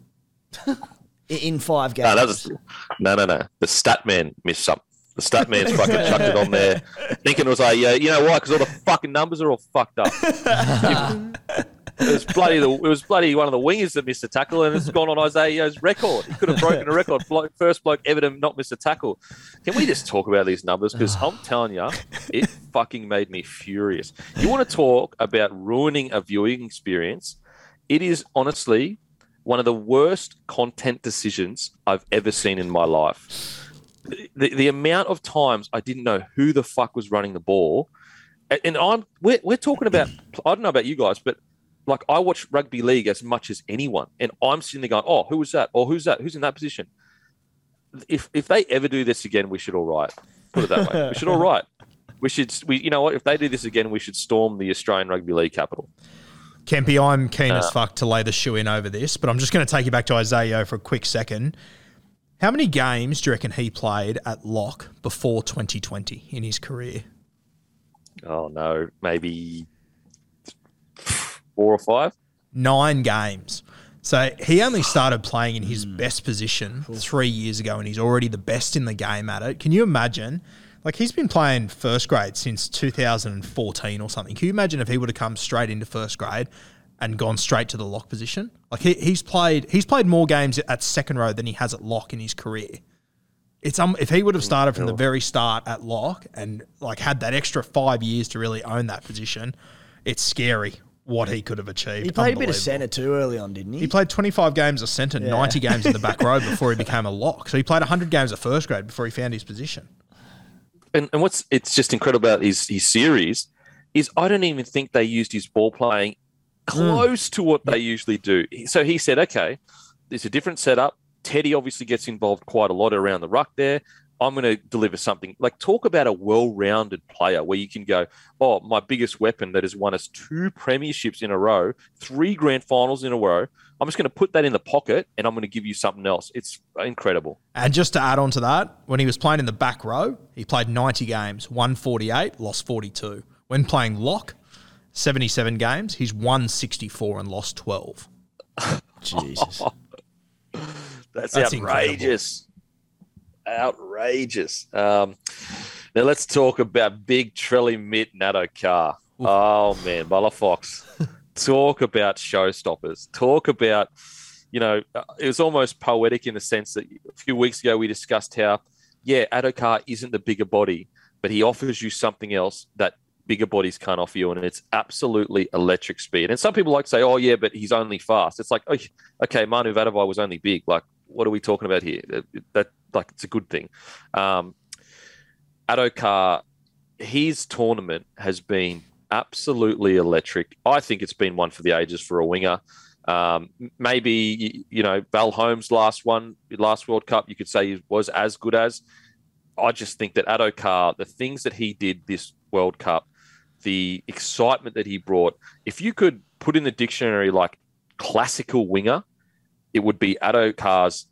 in five games. No, that was, no, no, no. The stat man missed something. The stat man's fucking chucked it on there, thinking it was like, yeah, you know why? Because all the fucking numbers are all fucked up. it was bloody. The, it was bloody one of the wingers that missed a tackle, and it's gone on Isaiah Yeo's record. He could have broken a record. First bloke ever to not miss a tackle. Can we just talk about these numbers? Because I'm telling you, it fucking made me furious. You want to talk about ruining a viewing experience? It is honestly one of the worst content decisions I've ever seen in my life. the, the amount of times I didn't know who the fuck was running the ball, and, and I'm we're, we're talking about I don't know about you guys, but like I watch rugby league as much as anyone, and I'm sitting there going, "Oh, who was that? Or who's that? Who's in that position?" If if they ever do this again, we should all right. Put it that way, we should all right. We should we you know what? If they do this again, we should storm the Australian rugby league capital. Kempy, I'm keen as Uh. fuck to lay the shoe in over this, but I'm just going to take you back to Isaiah for a quick second. How many games do you reckon he played at lock before 2020 in his career? Oh no, maybe four or five. Nine games. So he only started playing in his best position three years ago, and he's already the best in the game at it. Can you imagine? Like he's been playing first grade since 2014 or something. Can you imagine if he would have come straight into first grade and gone straight to the lock position? Like he, he's played he's played more games at second row than he has at lock in his career. It's um if he would have started from the very start at lock and like had that extra five years to really own that position, it's scary what he could have achieved. He played a bit of centre too early on, didn't he? He played 25 games of centre, 90 games in the back row before he became a lock. So he played 100 games of first grade before he found his position. and, and what's it's just incredible about his his series is I don't even think they used his ball playing close mm. to what they usually do. So he said, okay, it's a different setup. Teddy obviously gets involved quite a lot around the ruck there. I'm going to deliver something like talk about a well-rounded player where you can go, oh, my biggest weapon that has won us two premierships in a row, three grand finals in a row. I'm just going to put that in the pocket and I'm going to give you something else. It's incredible. And just to add on to that, when he was playing in the back row, he played 90 games, won 48, lost 42. When playing lock, 77 games, he's won 64 and lost 12. Jesus. That's, That's outrageous. Outrageous. Um, now let's talk about Big Trelly Mitt Nato Car. Oh man, Bella Fox. talk about showstoppers. Talk about, you know, uh, it was almost poetic in the sense that a few weeks ago we discussed how, yeah, Addo-Carr isn't the bigger body, but he offers you something else that bigger bodies can't offer you, and it's absolutely electric speed. And some people like to say, oh yeah, but he's only fast. It's like, okay, okay Manu Vatuvei was only big. Like, what are we talking about here? That, that like it's a good thing. Um, Addo-Carr, his tournament has been absolutely electric. I think it's been one for the ages for a winger. Um, maybe you know Val Holmes' last one, last World Cup, you could say he was as good as. I just think that Addo-Carr, the things that he did this World Cup, the excitement that he brought. If you could put in the dictionary like classical winger, it would be Addo-Carr's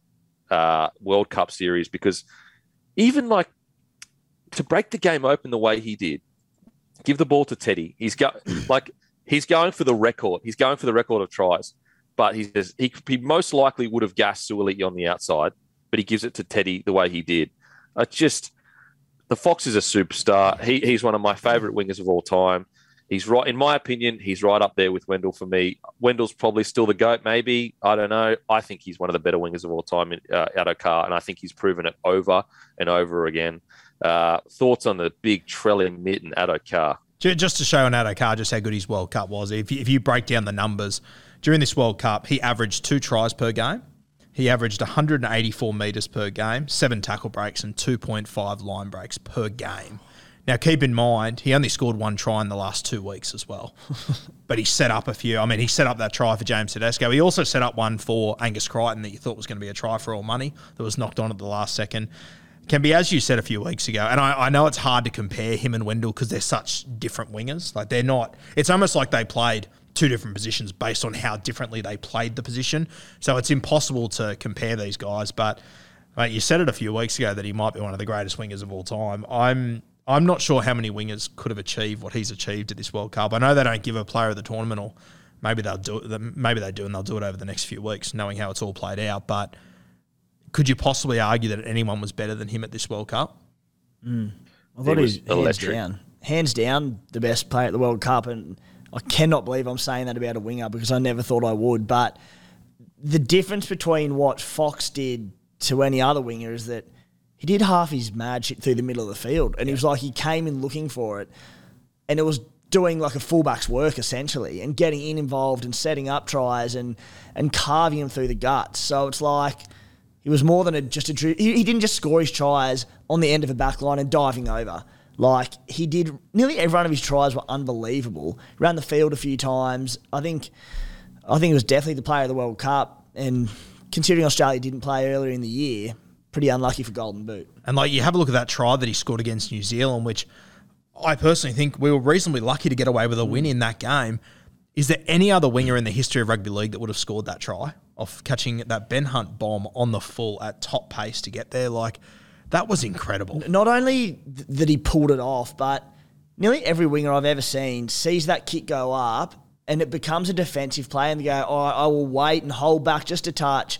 uh, World Cup series because even like to break the game open the way he did, give the ball to Teddy. He's got like he's going for the record. He's going for the record of tries, but he says he, he most likely would have gassed Suaalii on the outside, but he gives it to Teddy the way he did. It's just the Fox is a superstar. He, he's one of my favorite wingers of all time. He's right, in my opinion, he's right up there with Wendell for me. Wendell's probably still the goat, maybe. I don't know. I think he's one of the better wingers of all time in, uh, out of car, and I think he's proven it over and over again. Uh, thoughts on the big Trelling mitten Addo Car? Just to show an Addo-Carr just how good his World Cup was, if you, if you break down the numbers, during this World Cup, he averaged two tries per game. He averaged 184 metres per game, seven tackle breaks, and 2.5 line breaks per game. Now, keep in mind, he only scored one try in the last two weeks as well. but he set up a few. I mean, he set up that try for James Tedesco. He also set up one for Angus Crichton that you thought was going to be a try for all money that was knocked on at the last second. Kempy, as you said a few weeks ago, and I, I know it's hard to compare him and Wendell because they're such different wingers. Like, they're not, it's almost like they played two different positions based on how differently they played the position. So it's impossible to compare these guys. But mate, you said it a few weeks ago that he might be one of the greatest wingers of all time. I'm I'm not sure how many wingers could have achieved what he's achieved at this World Cup. I know they don't give a player of the tournament, or maybe they'll do it. Maybe they do, and they'll do it over the next few weeks, knowing how it's all played out. But could you possibly argue that anyone was better than him at this World Cup? I thought He he was was hands electric. down, hands down, the best player at the World Cup, and I cannot believe I'm saying that about a winger because I never thought I would. But the difference between what Fox did to any other winger is that he did half his mad shit through the middle of the field, and he was like he came in looking for it, and it was doing like a fullback's work essentially, and getting in involved and setting up tries and and carving him through the guts. So it's like He was more than a, just a. He, he didn't just score his tries on the end of a back line and diving over. Like he did, nearly every one of his tries were unbelievable. Ran the field a few times. I think, I think it was definitely the player of the World Cup. And considering Australia didn't play earlier in the year, pretty unlucky for Golden Boot. And like you have a look at that try that he scored against New Zealand, which I personally think we were reasonably lucky to get away with a win in that game. Is there any other winger in the history of rugby league that would have scored that try of catching that Ben Hunt bomb on the full at top pace to get there? Like that was incredible. Not only th- that he pulled it off, but nearly every winger I've ever seen sees that kick go up and it becomes a defensive play and they go, oh, I will wait and hold back just a touch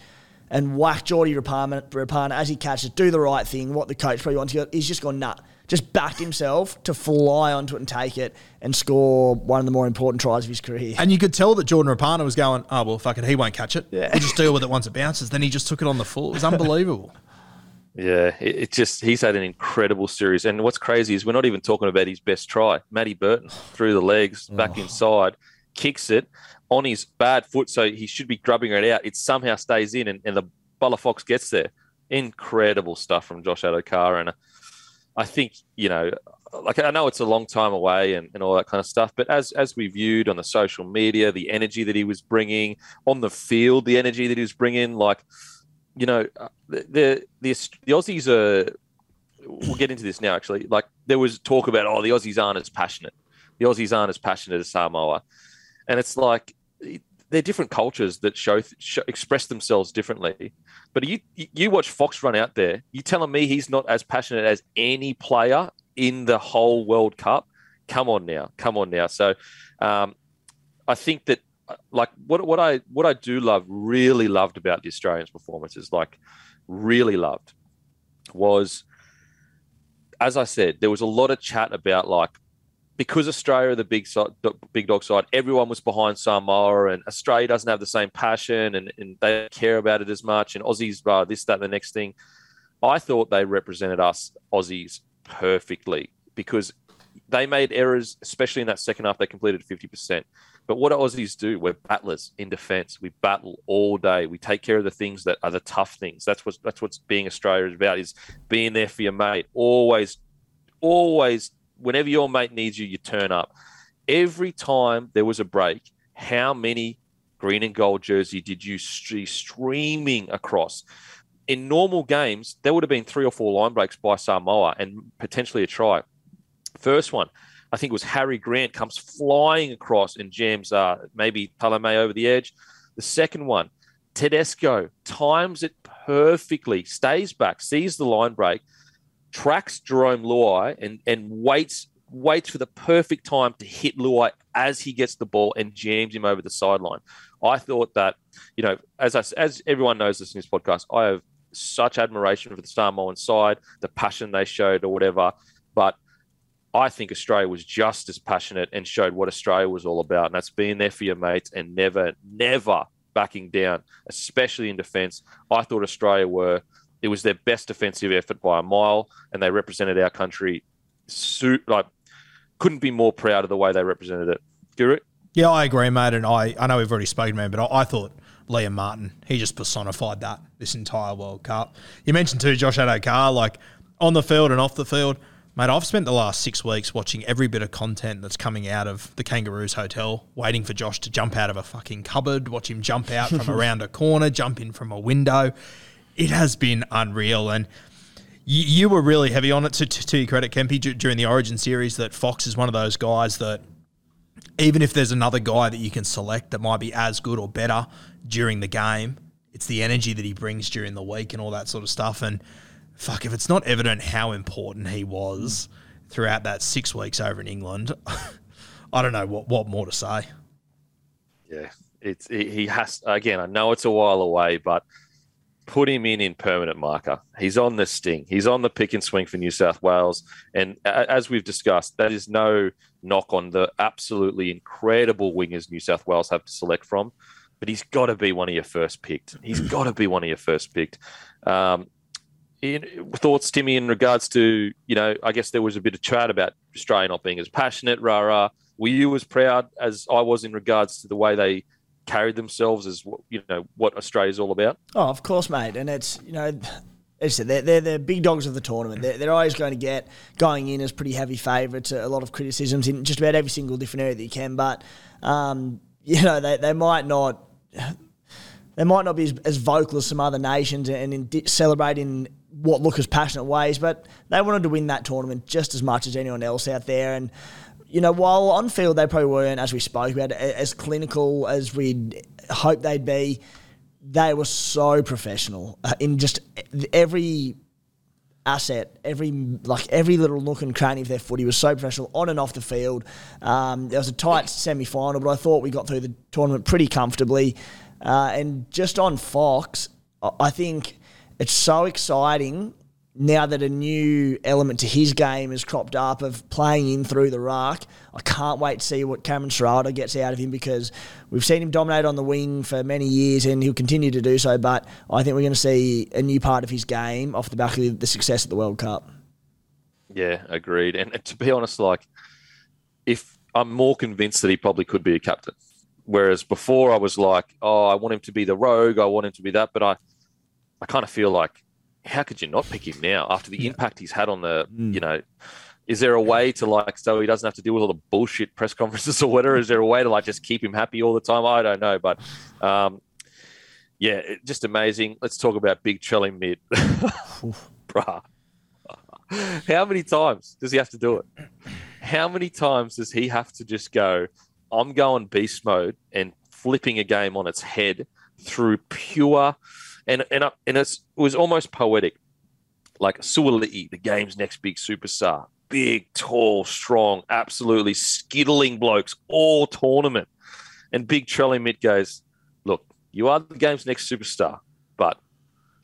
and whack Jordy Rapana, Rapana as he catches, do the right thing, what the coach probably wants. He's just gone nut. Just backed himself to fly onto it and take it and score one of the more important tries of his career. And you could tell that Jordan Rapana was going, oh, well, fuck it, he won't catch it. Yeah. We'll just deal with it once it bounces. Then he just took it on the full. It was unbelievable. Yeah, it, it, just he's had an incredible series. And what's crazy is we're not even talking about his best try. Matty Burton through the legs, back Oh. inside, kicks it on his bad foot, so he should be grubbing it out. It somehow stays in, and, and the Buller Fox gets there. Incredible stuff from Josh Addo-Carr. And I think, you know, like I know it's a long time away and, and all that kind of stuff, but as as we viewed on the social media, the energy that he was bringing on the field, the energy that he was bringing, like, you know, uh, the the the, the Aussies are. We'll get into this now. Actually, like there was talk about, oh, the Aussies aren't as passionate. The Aussies aren't as passionate as Samoa, and it's like they're different cultures that show, show express themselves differently. But you you watch Fox run out there. You telling me he's not as passionate as any player in the whole World Cup? Come on now, come on now. So, um, I think that like what what I what I do love, really loved about the Australians' performances, like really loved, was as I said, there was a lot of chat about like because Australia are the big big dog side, everyone was behind Samoa, and Australia doesn't have the same passion, and, and they care about it as much, and Aussies uh, this, that, and the next thing. I thought they represented us Aussies perfectly because they made errors, especially in that second half. They completed fifty percent. But what do Aussies do? We're battlers in defence. We battle all day. We take care of the things that are the tough things. That's what that's what's being Australia is about. Is being there for your mate. Always, always whenever your mate needs you, you turn up. Every time there was a break, how many green and gold jersey did you see streaming across? In normal games, there would have been three or four line breaks by Samoa and potentially a try. First one, I think it was Harry Grant comes flying across and jams uh, maybe Palame over the edge. The second one, Tedesco times it perfectly, stays back, sees the line break, tracks Jarome Luai and and waits waits for the perfect time to hit Luai as he gets the ball and jams him over the sideline. I thought that, you know, as I, as everyone knows this in this podcast, I have such admiration for the Star Samoan side, the passion they showed or whatever, but I think Australia was just as passionate and showed what Australia was all about, and that's being there for your mates and never, never backing down, especially in defence. I thought Australia were it was their best defensive effort by a mile, and they represented our country. Like couldn't be more proud of the way they represented it. Guru. Yeah, I agree, mate. And I, I know we've already spoken, man, but I, I thought Liam Martin, he just personified that this entire World Cup. You mentioned too Josh Addo-Carr, like on the field and off the field. Mate, I've spent the last six weeks watching every bit of content that's coming out of the Kangaroos Hotel, waiting for Josh to jump out of a fucking cupboard, watch him jump out from around a corner, jump in from a window. It has been unreal. And you, you were really heavy on it, to, to, to your credit, Kempy, d- during the Origin series, that Fox is one of those guys that even if there's another guy that you can select that might be as good or better during the game, it's the energy that he brings during the week and all that sort of stuff. And fuck, if it's not evident how important he was throughout that six weeks over in England, I don't know what, what more to say. Yeah, it's he has again. I know it's a while away, but put him in in permanent marker. He's on the sting. He's on the pick and swing for New South Wales. And as we've discussed, that is no knock on the absolutely incredible wingers New South Wales have to select from. But he's got to be one of your first picked. He's got to be one of your first picked. Um, in, thoughts, Timmy, in regards to, you know, I guess there was a bit of chat about Australia not being as passionate, rah, rah. Were you as proud as I was in regards to the way they carried themselves as you know what Australia's all about? Oh, of course, mate. And it's you know. As I said, they're, they're the big dogs of the tournament. They're, they're always going to get going in as pretty heavy favourites. A lot of criticisms in just about every single different area that you can. But um, you know, they, they might not they might not be as, as vocal as some other nations and in celebrating what look as passionate ways, but they wanted to win that tournament just as much as anyone else out there. And you know, while on field they probably weren't, as we spoke about, as clinical as we'd hoped they'd be they were so professional uh, in just every asset, every like every little nook and cranny of their footy was so professional on and off the field. Um, there was a tight semi final, but I thought we got through the tournament pretty comfortably. Uh, and just on Fox, I think it's so exciting now that a new element to his game has cropped up of playing in through the ruck, I can't wait to see what Cameron Ciraldo gets out of him because we've seen him dominate on the wing for many years and he'll continue to do so. But I think we're going to see a new part of his game off the back of the success at the World Cup. Yeah, agreed. And to be honest, like if I'm more convinced that he probably could be a captain. Whereas before I was like, oh, I want him to be the rogue, I want him to be that, but I, I kind of feel like how could you not pick him now after the yeah. impact he's had on the, mm. you know, is there a way to like so he doesn't have to deal with all the bullshit press conferences or whatever? Is there a way to like just keep him happy all the time? I don't know, but um, yeah, just amazing. Let's talk about Big Trelly Mid, bruh. How many times does he have to do it? How many times does he have to just go? I'm going beast mode and flipping a game on its head through pure and and uh, and it was almost poetic. Like Suaalii, the game's next big superstar, big, tall, strong, absolutely skittling blokes all tournament. And Big Trelly Mitt goes, "Look, you are the game's next superstar, but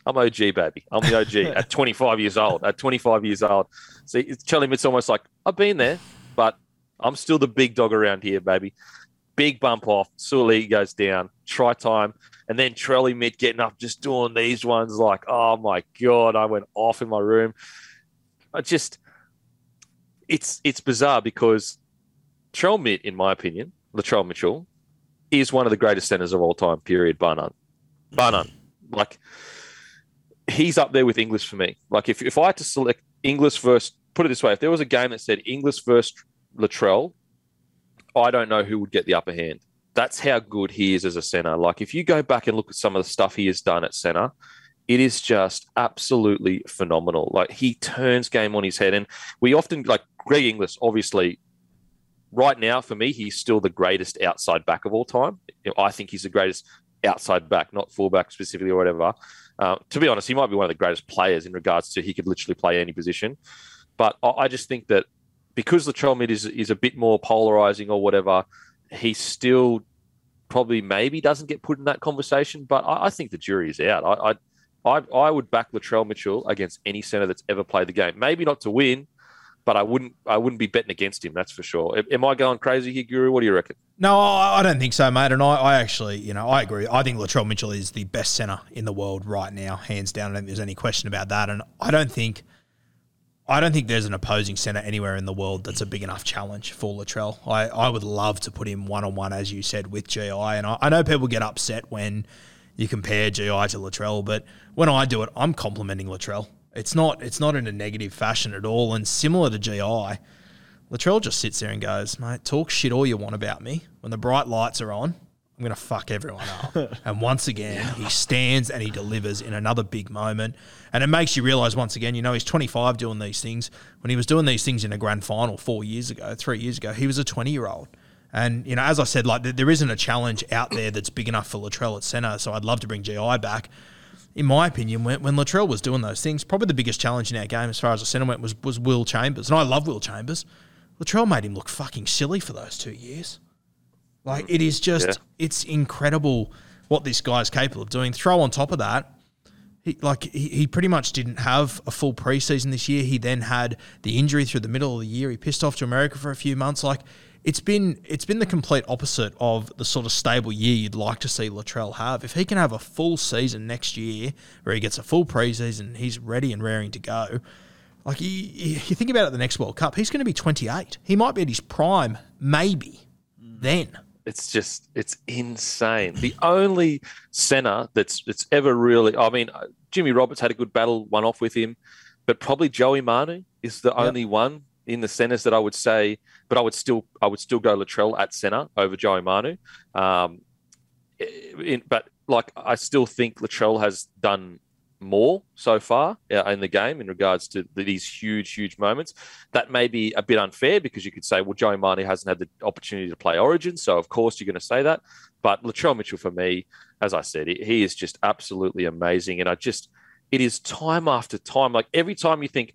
I'm OG, baby. I'm the OG at 25 years old. At 25 years old, see, Charlie Mitt's almost like I've been there, but I'm still the big dog around here, baby. Big bump off. Suaalii goes down. Try time. And then Trelly Mitt getting up, just doing these ones like, oh my God, I went off in my room. I just, it's it's bizarre because Trell Mitt, in my opinion, Latrell Mitchell, is one of the greatest centers of all time, period, bar none. Bar none. Like, he's up there with Inglis for me. Like, if, if I had to select Inglis first, put it this way, if there was a game that said Inglis first Latrell, I don't know who would get the upper hand that's how good he is as a center. Like if you go back and look at some of the stuff he has done at center, it is just absolutely phenomenal. Like he turns game on his head, and we often like Greg Inglis. Obviously, right now for me, he's still the greatest outside back of all time. I think he's the greatest outside back, not fullback specifically or whatever. Uh, to be honest, he might be one of the greatest players in regards to he could literally play any position. But I just think that because Latrell Mid is is a bit more polarizing or whatever, he still probably maybe doesn't get put in that conversation. But I, I think the jury is out. I, I, I I would back Latrell Mitchell against any center that's ever played the game. Maybe not to win, but I wouldn't I wouldn't be betting against him. That's for sure. Am I going crazy here, Guru? What do you reckon? No, I don't think so, mate. And I, I actually, you know, I agree. I think Latrell Mitchell is the best center in the world right now, hands down. I don't think there's any question about that. And I don't think I don't think there's an opposing centre anywhere in the world that's a big enough challenge for Latrell. I, I would love to put him one on one, as you said, with GI. And I, I, know people get upset when you compare GI to Latrell, but when I do it, I'm complimenting Latrell. It's not it's not in a negative fashion at all. And similar to GI, Latrell just sits there and goes, mate, talk shit all you want about me. When the bright lights are on, I'm going to fuck everyone up. and once again, he stands and he delivers in another big moment. And it makes you realize once again, you know, he's 25 doing these things. When he was doing these things in a grand final four years ago, three years ago, he was a 20 year old. And, you know, as I said, like there isn't a challenge out there that's big enough for Latrell at centre. So I'd love to bring GI back. In my opinion, when, when Latrell was doing those things, probably the biggest challenge in our game as far as the centre went was, was Will Chambers. And I love Will Chambers. Latrell made him look fucking silly for those two years. Like it is just, yeah. it's incredible what this guy is capable of doing. Throw on top of that, he, like he, he pretty much didn't have a full preseason this year. He then had the injury through the middle of the year. He pissed off to America for a few months. Like it's been it's been the complete opposite of the sort of stable year you'd like to see Latrell have. If he can have a full season next year where he gets a full preseason, he's ready and raring to go. Like you, you think about it, the next World Cup, he's going to be 28. He might be at his prime, maybe then. It's just it's insane. The only center that's that's ever really, I mean, Jimmy Roberts had a good battle one off with him, but probably Joey Manu is the yep. only one in the centers that I would say. But I would still I would still go Latrell at center over Joey Manu. Um, in, but like I still think Latrell has done more so far uh, in the game in regards to these huge, huge moments. That may be a bit unfair because you could say, well, Joey Manu hasn't had the opportunity to play Origin, so of course you're going to say that. But Latrell Mitchell, for me, as I said, he is just absolutely amazing, and I just it is time after time. Like every time you think,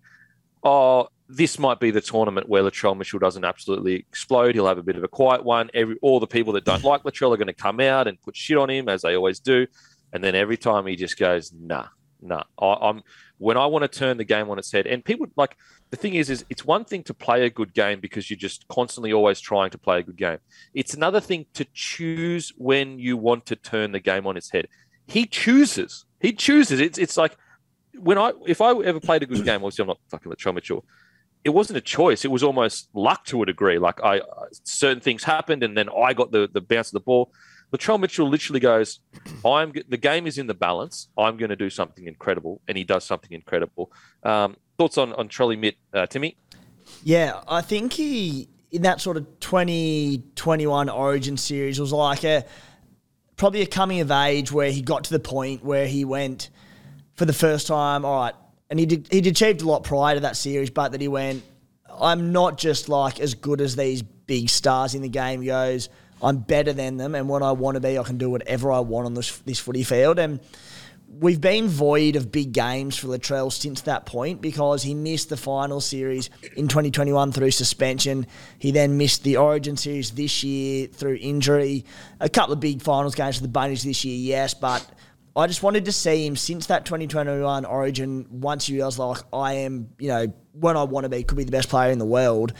oh, this might be the tournament where Latrell Mitchell doesn't absolutely explode. He'll have a bit of a quiet one. Every all the people that don't like Latrell are going to come out and put shit on him as they always do. And then every time he just goes, nah, nah. I, am when I want to turn the game on its head. And people like the thing is, is it's one thing to play a good game because you're just constantly always trying to play a good game. It's another thing to choose when you want to turn the game on its head. He chooses. He chooses. It's it's like when I if I ever played a good game, obviously I'm not fucking Mitchell. It wasn't a choice. It was almost luck to a degree. Like I certain things happened, and then I got the the bounce of the ball. Latrell Mitchell literally goes, "I'm the game is in the balance. I'm going to do something incredible," and he does something incredible. Um, thoughts on on Trelly Mitt, uh, Timmy? Yeah, I think he in that sort of 2021 Origin series was like a probably a coming of age where he got to the point where he went for the first time. All right, and he did he'd achieved a lot prior to that series, but that he went. I'm not just like as good as these big stars in the game. Goes. I'm better than them, and when I want to be, I can do whatever I want on this this footy field. And we've been void of big games for Latrell since that point because he missed the final series in 2021 through suspension. He then missed the Origin series this year through injury. A couple of big finals games for the Bunnies this year, yes, but I just wanted to see him since that 2021 Origin. Once you was like, I am, you know, when I want to be, could be the best player in the world.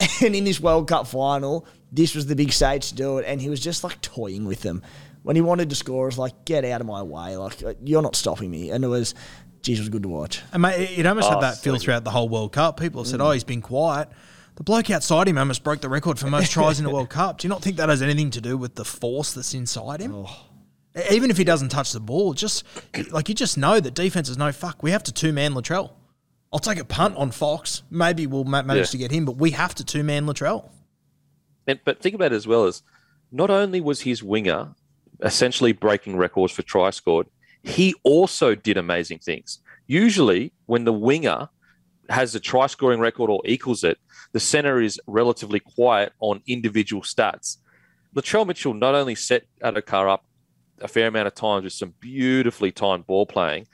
And in this World Cup final, this was the big stage to do it, and he was just like toying with them. When he wanted to score, it was like, get out of my way. Like, uh, you're not stopping me. And it was, geez, it was good to watch. And mate, it almost oh, had that feel good. throughout the whole World Cup. People have said, mm. oh, he's been quiet. The bloke outside him almost broke the record for most tries in the World Cup. Do you not think that has anything to do with the force that's inside him? Oh. Even if he doesn't touch the ball, just like you just know that defense is no fuck, we have to two man Latrell. I'll take a punt on Fox. Maybe we'll manage yeah. to get him, but we have to two man Latrell. And, but think about it as well as not only was his winger essentially breaking records for try scored, he also did amazing things. Usually, when the winger has a try scoring record or equals it, the center is relatively quiet on individual stats. Latrell Mitchell not only set Addo-Carr up a fair amount of times with some beautifully timed ball playing,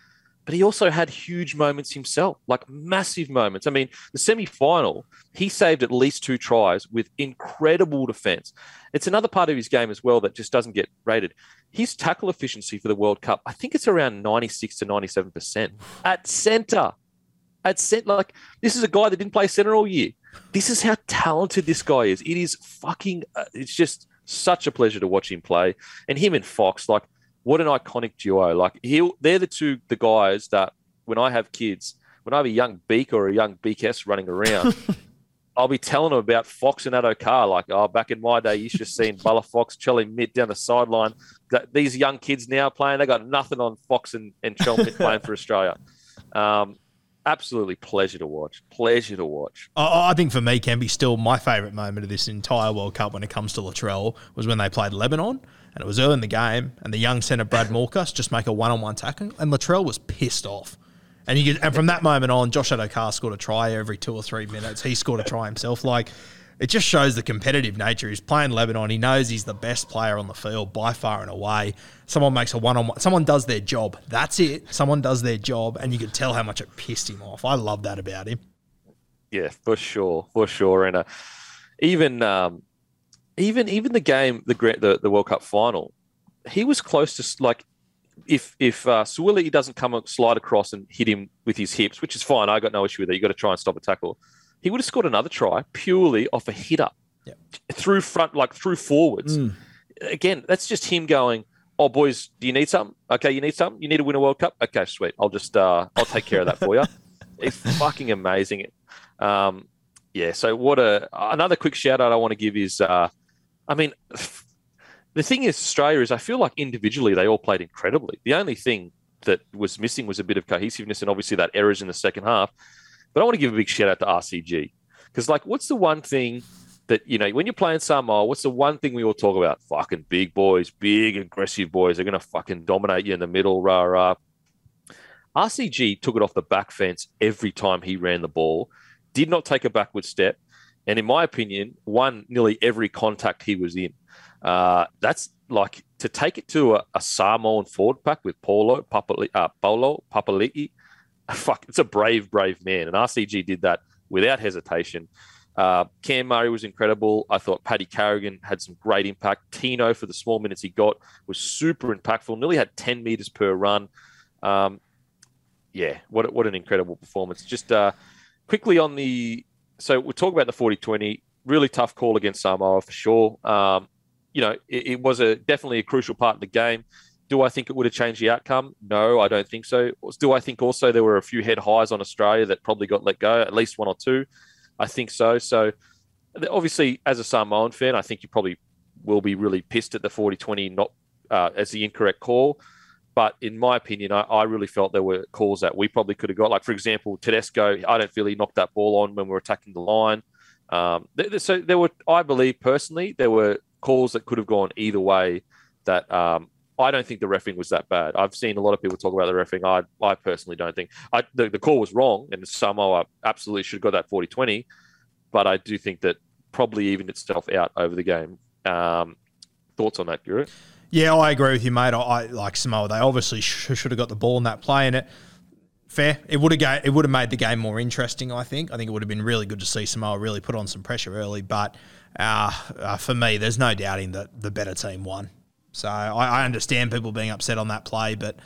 but he also had huge moments himself, like massive moments. I mean, the semi final, he saved at least two tries with incredible defense. It's another part of his game as well that just doesn't get rated. His tackle efficiency for the World Cup, I think it's around 96 to 97% at center. At center, like this is a guy that didn't play center all year. This is how talented this guy is. It is fucking, uh, it's just such a pleasure to watch him play. And him and Fox, like, what an iconic duo. Like he they're the two the guys that when I have kids, when I have a young Beak or a young BKS running around, I'll be telling them about Fox and Addo-Carr. Like, oh, back in my day, you should have seen Bella Fox, Charlie Mitt down the sideline. These young kids now playing, they got nothing on Fox and, and Charlie Mitt playing for Australia. Um, absolutely pleasure to watch. Pleasure to watch. I think for me, can be still my favourite moment of this entire World Cup when it comes to Latrell was when they played Lebanon and it was early in the game, and the young centre Brad Morkus just make a one-on-one tackle, and Latrell was pissed off. And you get, and from that moment on, Josh Addo-Carr scored a try every two or three minutes. He scored a try himself. Like it just shows the competitive nature. He's playing Lebanon. He knows he's the best player on the field by far and away. Someone makes a one-on-one. Someone does their job. That's it. Someone does their job, and you could tell how much it pissed him off. I love that about him. Yeah, for sure, for sure. And uh, even um, even even the game, the the, the World Cup final, he was close to like if if uh, Suaalii doesn't come slide across and hit him with his hips, which is fine, I got no issue with that. You got to try and stop a tackle. He would have scored another try purely off a hit up yep. through front, like through forwards. Mm. Again, that's just him going. Oh, boys, do you need something? Okay, you need something. You need to win a World Cup. Okay, sweet. I'll just uh, I'll take care of that for you. It's fucking amazing. Um, yeah. So what a another quick shout out I want to give is, uh, I mean, the thing is, Australia is I feel like individually they all played incredibly. The only thing that was missing was a bit of cohesiveness and obviously that errors in the second half. But I want to give a big shout out to RCG because, like, what's the one thing that you know when you're playing Samoa? What's the one thing we all talk about? Fucking big boys, big aggressive boys. They're gonna fucking dominate you in the middle. Rah rah. RCG took it off the back fence every time he ran the ball. Did not take a backward step, and in my opinion, won nearly every contact he was in. Uh, that's like to take it to a, a Samoan forward pack with Paulo Papali, uh, Papali'i fuck, it's a brave, brave man. And RCG did that without hesitation. Uh, Cam Murray was incredible. I thought Paddy Carrigan had some great impact. Tino, for the small minutes he got, was super impactful. Nearly had 10 meters per run. Um, yeah, what, what an incredible performance. Just uh, quickly on the. So we'll talk about the 40 20. Really tough call against Samoa for sure. Um, you know, it, it was a definitely a crucial part of the game. Do I think it would have changed the outcome? No, I don't think so. Do I think also there were a few head highs on Australia that probably got let go, at least one or two? I think so. So obviously, as a Samoan fan, I think you probably will be really pissed at the 40 20 not uh, as the incorrect call. But in my opinion, I, I, really felt there were calls that we probably could have got. Like, for example, Tedesco, I don't feel he knocked that ball on when we were attacking the line. Um, so there were, I believe personally, there were calls that could have gone either way that um, I don't think the refing was that bad. I've seen a lot of people talk about the refing. I, I personally don't think I, the, the call was wrong, and Samoa absolutely should have got that 40 20. But I do think that probably evened itself out over the game. Um, thoughts on that, Guru? Yeah, I agree with you, mate. I, I like Samoa. They obviously sh- should have got the ball in that play, and it fair. It would have ga- it would have made the game more interesting. I think. I think it would have been really good to see Samoa really put on some pressure early. But uh, uh, for me, there's no doubting that the better team won. So I, I, understand people being upset on that play, but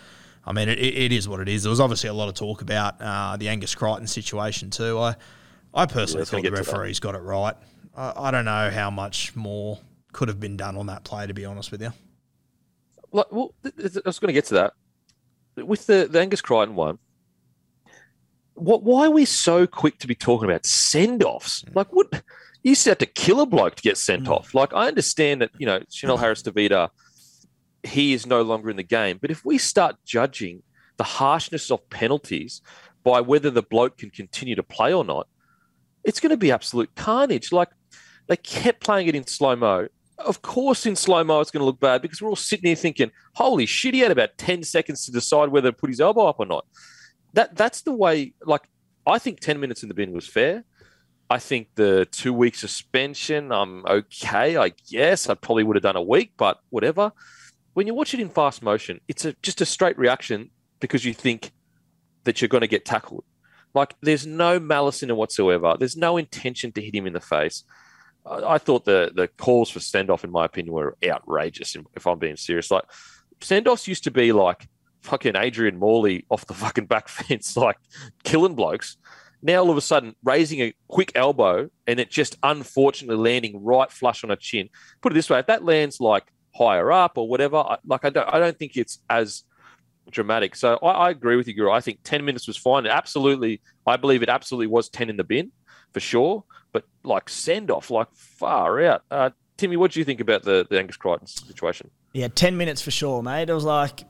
I mean, it, it is what it is. There was obviously a lot of talk about uh, the Angus Crichton situation too. I, I personally yeah, thought the referees got it right. I, I, don't know how much more could have been done on that play, to be honest with you. Well, I was going to get to that with the, the Angus Crichton one. What? Why are we so quick to be talking about send offs? Mm. Like, what? You used to have to kill a bloke to get sent mm. off. Like, I understand that you know Chanel Harris Tavita he is no longer in the game. But if we start judging the harshness of penalties by whether the bloke can continue to play or not, it's going to be absolute carnage. Like they kept playing it in slow mo. Of course, in slow mo, it's going to look bad because we're all sitting here thinking, "Holy shit!" He had about ten seconds to decide whether to put his elbow up or not. That that's the way. Like I think ten minutes in the bin was fair. I think the two week suspension, I'm okay. I guess I probably would have done a week, but whatever when you watch it in fast motion, it's a, just a straight reaction because you think that you're going to get tackled. Like there's no malice in it whatsoever. There's no intention to hit him in the face. I, I thought the the calls for send off, in my opinion, were outrageous. If I'm being serious, like send offs used to be like fucking Adrian Morley off the fucking back fence, like killing blokes. Now all of a sudden raising a quick elbow and it just unfortunately landing right flush on a chin. Put it this way: if that lands like higher up or whatever. I, like I don't, I don't think it's as dramatic. So I, I, agree with you, Guru. I think ten minutes was fine. It absolutely, I believe it absolutely was ten in the bin for sure. But like send off, like far out. Uh, Timmy, what do you think about the, the Angus Crichton situation? Yeah, ten minutes for sure, mate. It was like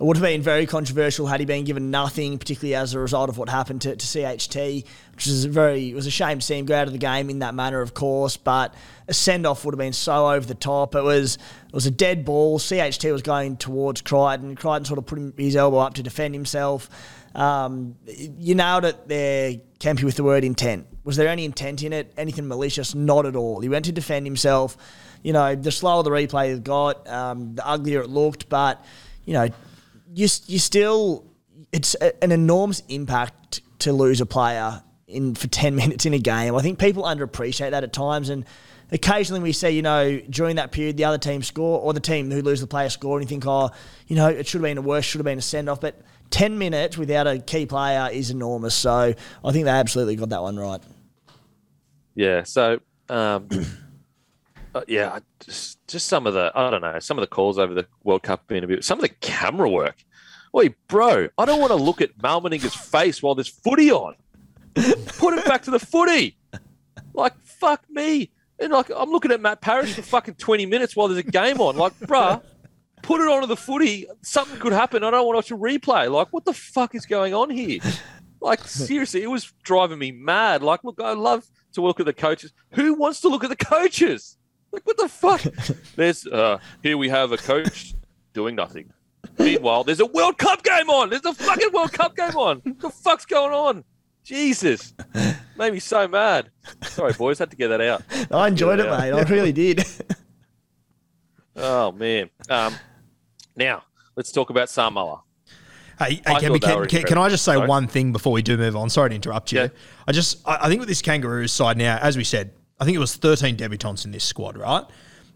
it would have been very controversial had he been given nothing, particularly as a result of what happened to, to CHT, which is very it was a shame to see him go out of the game in that manner, of course. But a send off would have been so over the top. It was it was a dead ball. CHT was going towards Crichton. Crichton sort of put his elbow up to defend himself. Um, you nailed it there, Kempy, with the word intent. Was there any intent in it? Anything malicious? Not at all. He went to defend himself. You know, the slower the replay got, um, the uglier it looked. But you know, you you still it's a, an enormous impact to lose a player in for 10 minutes in a game. I think people underappreciate that at times and occasionally we see, you know, during that period the other team score or the team who lose the player score and you think, oh, you know, it should have been a worse, should have been a send off. But 10 minutes without a key player is enormous. So I think they absolutely got that one right. Yeah. So, um, uh, yeah, just just some of the I don't know some of the calls over the World Cup being a bit some of the camera work. Wait, bro, I don't want to look at Mal Meninga's face while there's footy on. Put it back to the footy. Like fuck me. And like, I'm looking at Matt Parish for fucking 20 minutes while there's a game on. Like, bruh, put it onto the footy. Something could happen. I don't want to watch a replay. Like, what the fuck is going on here? Like, seriously, it was driving me mad. Like, look, I love to look at the coaches. Who wants to look at the coaches? Like, what the fuck? There's, uh, here we have a coach doing nothing. Meanwhile, there's a World Cup game on. There's a fucking World Cup game on. What the fuck's going on? Jesus. Made me so mad. Sorry, boys. Had to get that out. I enjoyed it, Yeah. mate. I really did. Oh, man. Um, now, let's talk about Samoa. Hey, I hey thought can, can, can, can I just say incredible. one thing before we do move on? Sorry to interrupt you. Yeah. I just I, I think with this Kangaroos side now, as we said, I think it was 13 debutants in this squad, right?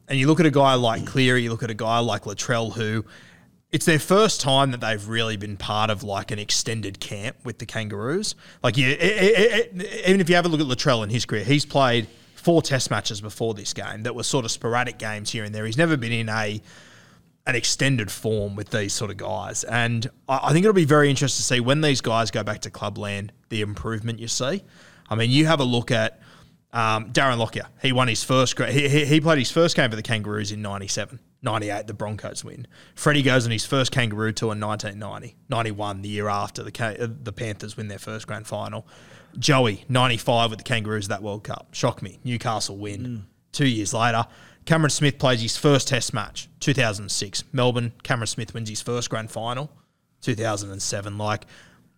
And you look at a guy like Cleary, you look at a guy like Latrell, who it's their first time that they've really been part of like an extended camp with the Kangaroos. Like, yeah, e- e- e- even if you have a look at Latrell in his career, he's played four Test matches before this game that were sort of sporadic games here and there. He's never been in a an extended form with these sort of guys. And I, I think it'll be very interesting to see when these guys go back to clubland, the improvement you see. I mean, you have a look at um, Darren Lockyer. He won his first, he, he, he played his first game for the Kangaroos in 97. 98, the Broncos win. Freddie goes on his first Kangaroo tour in 1990. 91, the year after the, uh, the Panthers win their first grand final. Joey, 95 with the Kangaroos at that World Cup. Shock me. Newcastle win. Two years later, Cameron Smith plays his first test match, 2006. Melbourne, Cameron Smith wins his first grand final, 2007. Like,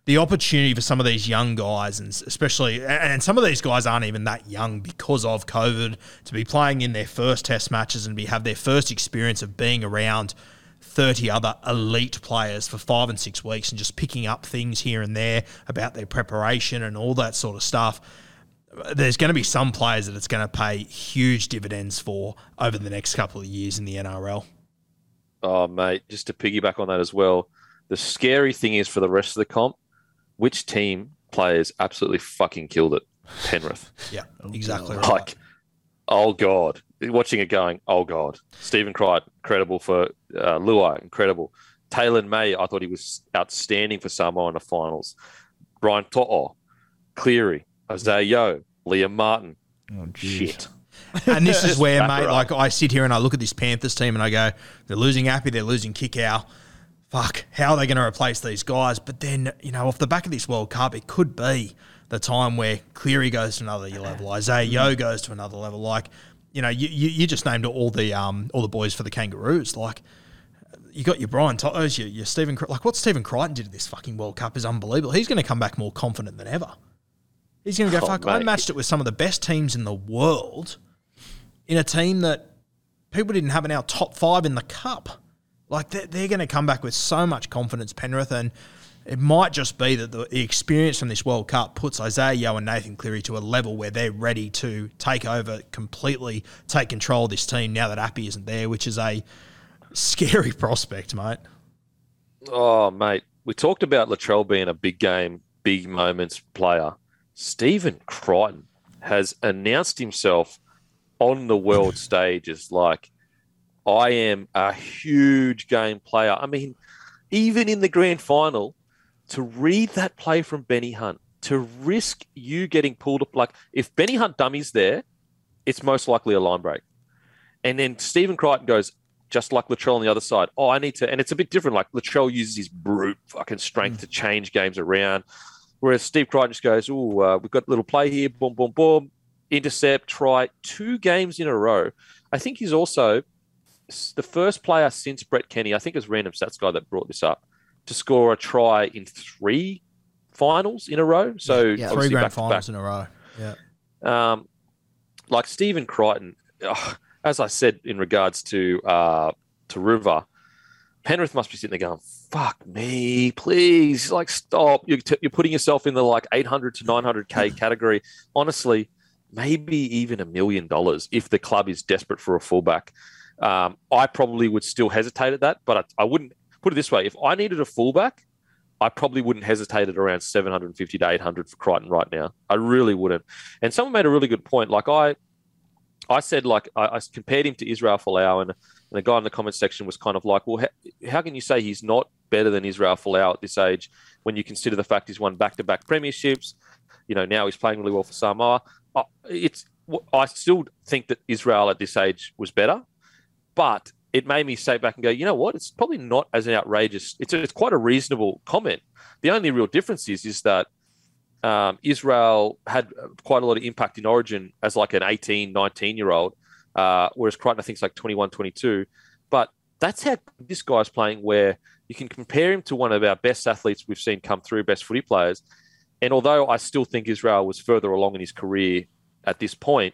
the opportunity for some of these young guys, and especially, and some of these guys aren't even that young because of COVID, to be playing in their first test matches and be have their first experience of being around 30 other elite players for five and six weeks and just picking up things here and there about their preparation and all that sort of stuff. There's going to be some players that it's going to pay huge dividends for over the next couple of years in the NRL. Oh, mate, just to piggyback on that as well, the scary thing is for the rest of the comp, which team players absolutely fucking killed it? Penrith. Yeah, exactly right. Like, oh God, watching it going, oh God. Stephen Crichton, incredible for uh, Luai, incredible. Taylor May, I thought he was outstanding for Samoa in the finals. Brian To'o, Cleary, Isaiah Yeo, Liam Martin. Oh, shit. And this is where, mate, her like I sit here and I look at this Panthers team and I go, they're losing Appy, they're losing Kikau. Fuck, how are they going to replace these guys? But then, you know, off the back of this World Cup, it could be the time where Cleary goes to another level, Isaiah Yeo goes to another level. Like, you know, you, you, you just named all the um all the boys for the Kangaroos. Like, you got your Brian To'os, your, your Stephen, like what Stephen Crichton did at this fucking World Cup is unbelievable. He's going to come back more confident than ever. He's going to go, Oh, fuck, I matched it with some of the best teams in the world in a team that people didn't have in our top five in the cup. Like they're, going to come back with so much confidence, Penrith, and it might just be that the, the experience from this World Cup puts Isaiah Yeo and Nathan Cleary to a level where they're ready to take over completely, take control of this team now that Appy isn't there, which is a scary prospect, mate. Oh, mate, we talked about Latrell being a big game, big moments player. Stephen Crichton has announced himself on the world stage as like, I am a huge game player. I mean, even in the grand final, to read that play from Benny Hunt, to risk you getting pulled up, like if Benny Hunt dummies there, it's most likely a line break. And then Stephen Crichton goes, just like Latrell on the other side. Oh, I need to, and it's a bit different. Like Latrell uses his brute fucking strength to change games around, whereas Steve Crichton just goes, "Oh, uh, we've got a little play here, boom, boom, boom, intercept, try two games in a row." I think he's also the first player since Brett Kenny. I think it was Random Stats guy that brought this up to score a try in three finals in a row. So Yeah, yeah. Three grand finals in a row. Yeah. Um, like Stephen Crichton, ugh, as I said in regards to uh, to River, Penrith must be sitting there going, "Fuck me, please! Like, stop! You're, t- you're putting yourself in the like 800 to 900k category. Honestly, maybe even a million dollars if the club is desperate for a fullback. Um, I probably would still hesitate at that, but I, I wouldn't put it this way: if I needed a fullback, I probably wouldn't hesitate at around 750 to 800 for Crichton right now. I really wouldn't. And someone made a really good point. Like I, I said, like I, I compared him to Israel Folau, and, and the guy in the comment section was kind of like, well, how, how can you say he's not better than Israel Folau at this age when you consider the fact he's won back-to-back premierships? You know, now he's playing really well for Samoa. It's I still think that Israel at this age was better, but it made me sit back and go, you know what? It's probably not as an outrageous. It's, it's quite a reasonable comment. The only real difference is is that um, Israel had quite a lot of impact in Origin as like an 18, 19 year old, uh, whereas Crichton I think is like 21, 22. But that's how this guy's playing. Where you can compare him to one of our best athletes we've seen come through, best footy players. And although I still think Israel was further along in his career at this point,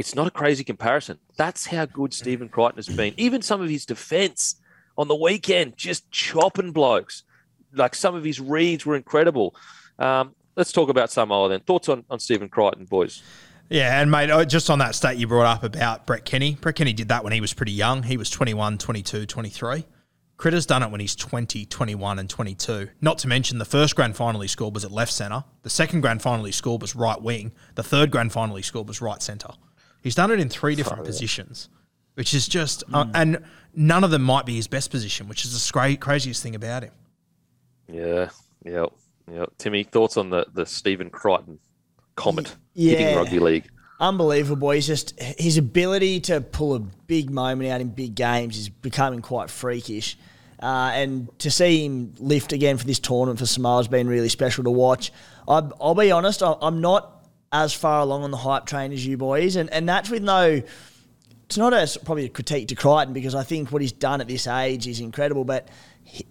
it's not a crazy comparison. That's how good Stephen Crichton has been. Even some of his defense on the weekend, just chopping blokes. Like some of his reads were incredible. Um, let's talk about Samoa then. Thoughts on, on Stephen Crichton, boys? Yeah, and mate, oh, just on that stat you brought up about Brett Kenny. Brett Kenny did that when he was pretty young. He was 21, 22, 23. Critter's done it when he's 20, 21, and 22. Not to mention the first grand final he scored was at left centre. The second grand final he scored was right wing. The third grand final he scored was right centre. He's done it in three different positions, which is just, mm. uh, hmm. and none of them might be his best position, which is the cra- craziest thing about him. Yeah, yeah, yeah. Timmy, thoughts on the the Stephen Crichton comment yeah. hitting rugby league? Unbelievable. He's just his ability to pull a big moment out in big games is becoming quite freakish. Uh, and to see him lift again for this tournament for Samoa has been really special to watch. I, will be honest, I'm not as far along on the hype train as you boys, and and that's with no. It's not a probably a critique to Crichton because I think what he's done at this age is incredible, but. He,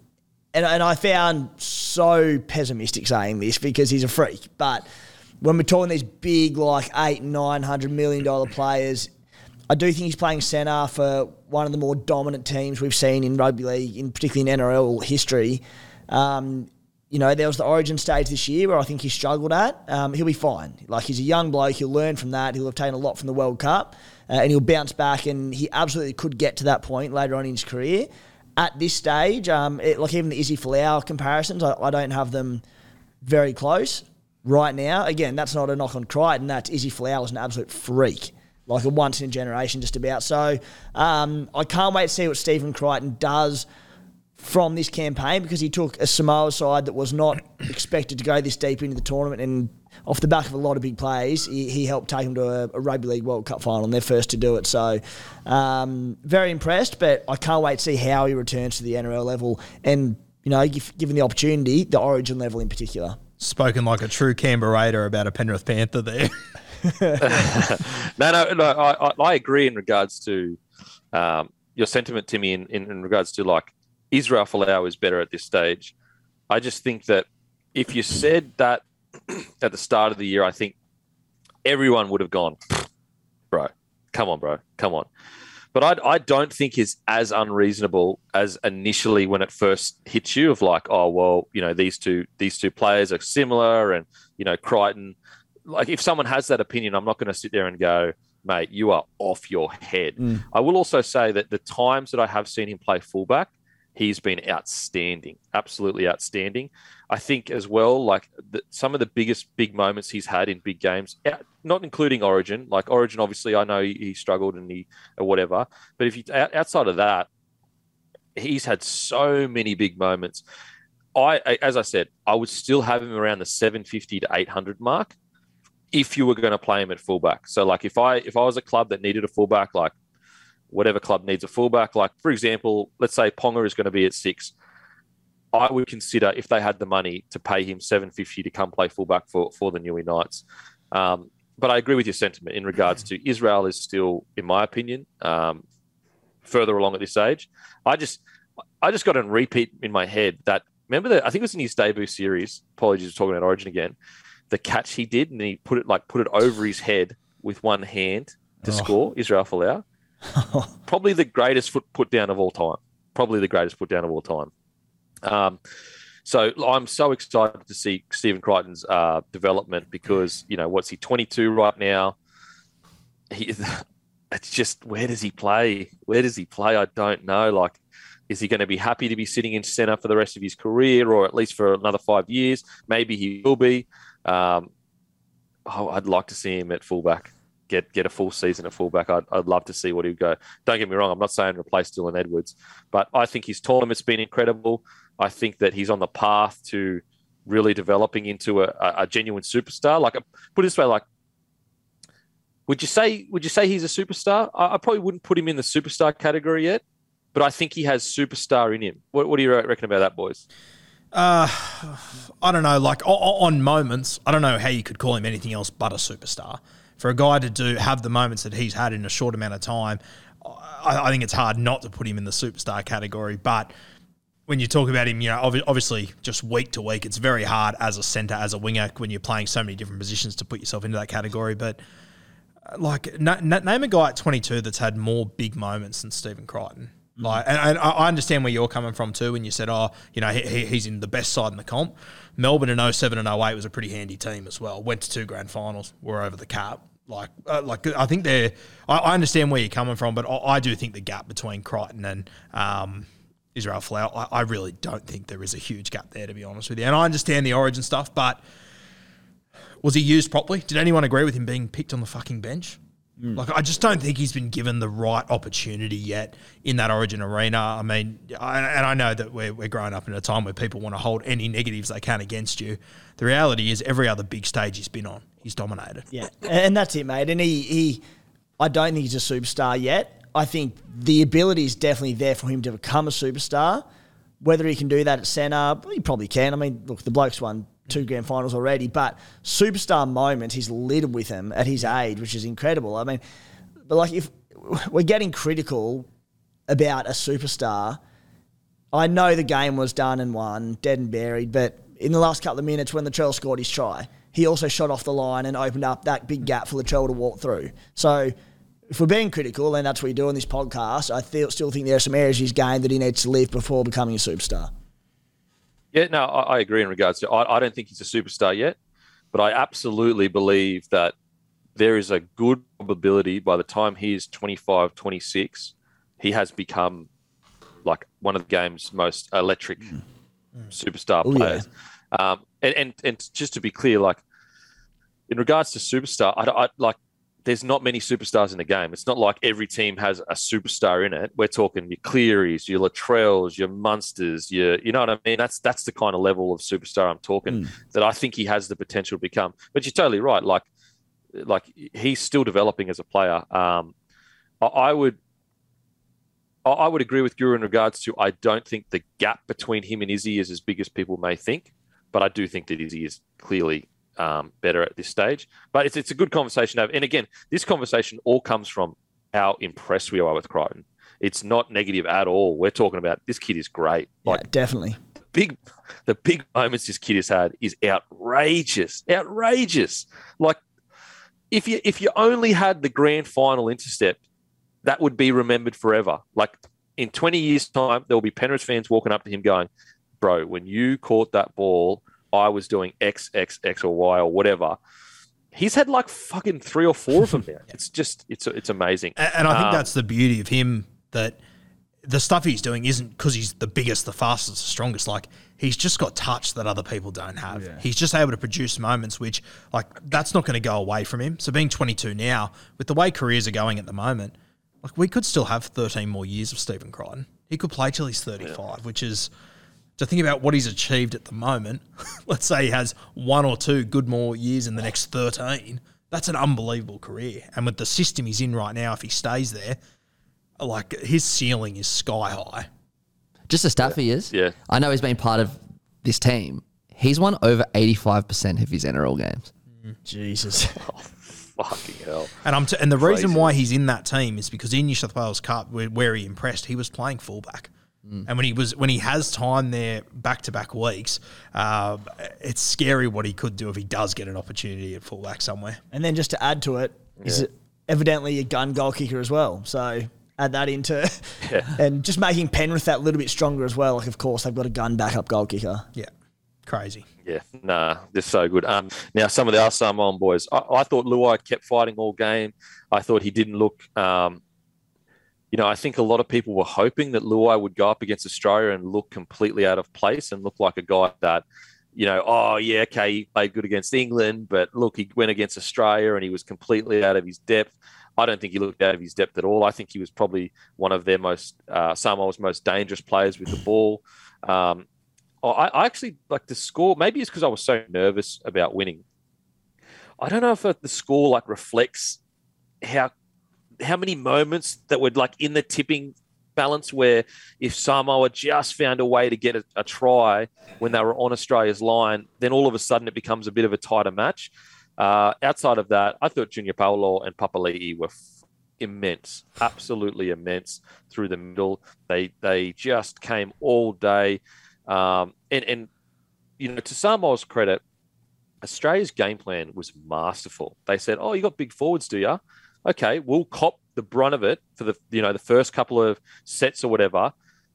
and, and I found so pessimistic saying this because he's a freak. But when we're talking these big, like eight, nine hundred million dollar players, I do think he's playing centre for one of the more dominant teams we've seen in rugby league, in particularly in NRL history. Um, you know, there was the origin stage this year where I think he struggled at. Um, he'll be fine. Like, he's a young bloke. He'll learn from that. He'll have taken a lot from the World Cup uh, and he'll bounce back. And he absolutely could get to that point later on in his career. At this stage, um, it, like even the Izzy Folau comparisons, I, I, don't have them very close right now. Again, that's not a knock on Crichton. That's Izzy Folau is an absolute freak. Like a once in a generation, just about. So um, I can't wait to see what Stephen Crichton does from this campaign because he took a Samoa side that was not expected to go this deep into the tournament and off the back of a lot of big plays, he, he helped take them to a, a, Rugby League World Cup final and they're first to do it. So, um, very impressed, but I can't wait to see how he returns to the NRL level and, you know, given the opportunity, the origin level in particular. Spoken like a true Canberra Raider about a Penrith Panther there. no, no, no I, I, agree in regards to um, your sentiment, Timmy, in, in, in regards to like Israel Folau is better at this stage. I just think that if you said that at the start of the year, I think everyone would have gone, bro, come on, bro, come on. But I, I don't think it's as unreasonable as initially when it first hits you of like, oh well, you know these two these two players are similar, and you know Crichton. Like if someone has that opinion, I'm not going to sit there and go, mate, you are off your head. Mm. I will also say that the times that I have seen him play fullback, he's been outstanding, absolutely outstanding. I think as well, like the, some of the biggest big moments he's had in big games, uh, not including Origin. Like Origin, obviously, I know he, he struggled and he or whatever. But if you outside of that, he's had so many big moments. I, as I said, I would still have him around the 750 to 800 mark if you were going to play him at fullback. So, like if I if I was a club that needed a fullback, like whatever club needs a fullback. Like, for example, let's say Ponga is going to be at six. I would consider if they had the money to pay him seven fifty to come play fullback for for the Newey Knights. Um, but I agree with your sentiment in regards to Israel is still, in my opinion, um, further along at this age. I just I just got a repeat in my head that remember that I think it was in his debut series. Apologies for talking about Origin again. The catch he did and he put it like put it over his head with one hand to oh. score Israel Folau. Probably the greatest foot put down of all time. Probably the greatest put down of all time. Um, so I'm so excited to see Stephen Crichton's uh, development because you know what's he 22 right now. He, it's just where does he play? Where does he play? I don't know. Like, is he going to be happy to be sitting in centre for the rest of his career, or at least for another five years? Maybe he will be. Um, oh, I'd like to see him at fullback get get a full season at fullback. I'd, I'd love to see what he'd go. Don't get me wrong, I'm not saying replace Dylan Edwards, but I think his tournament's been incredible. I think that he's on the path to really developing into a, a genuine superstar. Like, a, put it this way, like Would you say would you say he's a superstar? I, I, probably wouldn't put him in the superstar category yet, but I think he has superstar in him. What, what do you reckon about that, boys? Uh, I don't know. Like on moments, I don't know how you could call him anything else but a superstar. For a guy to do have the moments that he's had in a short amount of time, I, I think it's hard not to put him in the superstar category. But when you talk about him, you know, obviously just week to week, it's very hard as a centre, as a winger, when you're playing so many different positions to put yourself into that category. But uh, like, name a guy at 22 that's had more big moments than Stephen Crichton. Like, and, and, I understand where you're coming from too when you said, oh, you know, he, he's in the best side in the comp. Melbourne in 07 and 08 was a pretty handy team as well. Went to two grand finals, were over the cap. Like, uh, like I think they're. I, I, understand where you're coming from, but I, I, do think the gap between Crichton and um, Israel Folau, I, I really don't think there is a huge gap there, to be honest with you. And I understand the origin stuff, but was he used properly? Did anyone agree with him being picked on the fucking bench? Mm. Like, I just don't think he's been given the right opportunity yet in that Origin arena. I mean, I, and I know that we're, we're growing up in a time where people want to hold any negatives they can against you. The reality is, every other big stage he's been on, he's dominated. Yeah, and that's it, mate. And he, he I don't think he's a superstar yet. I think the ability is definitely there for him to become a superstar. Whether he can do that at centre, he probably can. I mean, look, the bloke's won two grand finals already, but superstar moments he's littered with them at his age, which is incredible. I mean, but like if we're getting critical about a superstar, I know the game was done and won, dead and buried, but in the last couple of minutes when Latrell scored his try, he also shot off the line and opened up that big gap for Latrell to walk through. So if we're being critical, and that's what we do on this podcast. I feel, still think there are some areas his game that he needs to live before becoming a superstar. Yeah, no, I, I agree in regards to. I, I don't think he's a superstar yet, but I absolutely believe that there is a good probability by the time he is 25, 26, he has become like one of the game's most electric mm. superstar Ooh, players. Yeah. Um, and, and, and just to be clear, like in regards to superstar, I, I like there's not many superstars in the game. It's not like every team has a superstar in it. We're talking your Clearys, your Latrells, your Munsters, your you know what I mean. That's that's the kind of level of superstar I'm talking mm. that I think he has the potential to become. But you're totally right. Like like he's still developing as a player. Um, I, I would. I would agree with Guru in regards to I don't think the gap between him and Izzy is as big as people may think, but I do think that Izzy is clearly um, better at this stage. But it's, it's a good conversation to have. And again, this conversation all comes from how impressed we are with Crichton. It's not negative at all. We're talking about this kid is great. Like yeah, definitely. Big, the big moments this kid has had is outrageous, outrageous. Like if you if you only had the grand final intercept, that would be remembered forever. Like in 20 years' time, there will be Penrith fans walking up to him going, Bro, when you caught that ball I was doing X, X, X, or Y, or whatever. He's had like fucking three or four of them now. It's just, it's it's amazing. And, and I think um, that's the beauty of him that the stuff he's doing isn't because he's the biggest, the fastest, the strongest. Like he's just got touch that other people don't have. Yeah. He's just able to produce moments which, like, that's not going to go away from him. So being 22 now, with the way careers are going at the moment, like we could still have 13 more years of Stephen Crichton. He could play till he's 35, yeah. which is to think about what he's achieved at the moment, let's say he has one or two good more years in the next 13, that's an unbelievable career. And with the system he's in right now, if he stays there, like his ceiling is sky high. Just a stat for years. Yeah. I know he's been part of this team. He's won over 85% of his NRL games. Jesus. Oh, fucking hell. And I'm t- and the Crazy. reason why he's in that team is because in New South Wales Cup, where, where he impressed, he was playing fullback. Mm. And when he was when he has time there back to back weeks, uh, it's scary what he could do if he does get an opportunity at fullback somewhere. And then just to add to it, yeah. is it evidently a gun goal kicker as well. So add that into yeah. and just making Penrith that little bit stronger as well. Like of course they've got a gun backup goal kicker. Yeah. Crazy. Yeah, nah, they're so good. Um, now some of the other Samoan boys, I, I thought Luai kept fighting all game. I thought he didn't look um, you know, I think a lot of people were hoping that Luai would go up against Australia and look completely out of place and look like a guy that, you know, oh yeah, okay, he played good against England, but look, he went against Australia and he was completely out of his depth. I don't think he looked out of his depth at all. I think he was probably one of their most uh, Samoa's most dangerous players with the ball. Um, I, I actually like the score. Maybe it's because I was so nervous about winning. I don't know if the score like reflects how how many moments that were like in the tipping balance where if Samoa just found a way to get a, a, try when they were on Australia's line, then all of a sudden it becomes a bit of a tighter match. Uh, outside of that, I thought Junior Paulo and Papali'i were f- immense, absolutely immense through the middle. They they just came all day, um, and and you know to Samoa's credit, Australia's game plan was masterful. They said, "Oh, you got big forwards, do you? Okay, we'll cop the brunt of it for the you know the first couple of sets or whatever,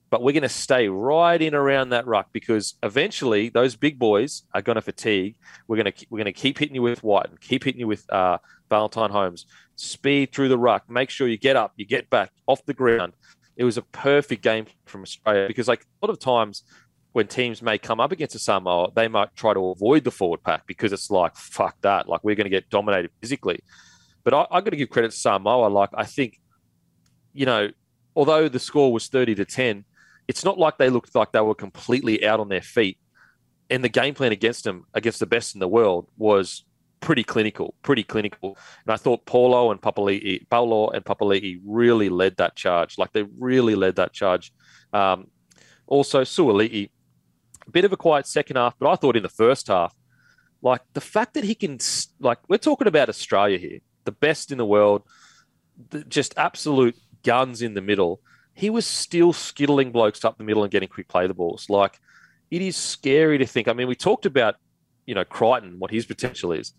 but we're going to stay right in around that ruck because eventually those big boys are going to fatigue. We're going to we're going to keep hitting you with White and keep hitting you with uh, Valentine Holmes. Speed through the ruck. Make sure you get up, you get back off the ground. It was a perfect game from Australia because like a lot of times when teams may come up against a Samoa, they might try to avoid the forward pack because it's like, fuck that. Like, we're going to get dominated physically. But I, I got to give credit to Samoa. Like, I think, you know, although the score was 30 to 10, it's not like they looked like they were completely out on their feet. And the game plan against them, against the best in the world, was pretty clinical, pretty clinical. And I thought Paulo and Papali'i, Paulo and Papali'i really led that charge. Like they really led that charge. Um, also, Suaalii, a bit of a quiet second half, but I thought in the first half, like the fact that he can, like, we're talking about Australia here, the best in the world, just absolute guns in the middle. He was still skittling blokes up the middle and getting quick play the balls. Like, it is scary to think. I mean, we talked about, you know, Crichton, what his potential is.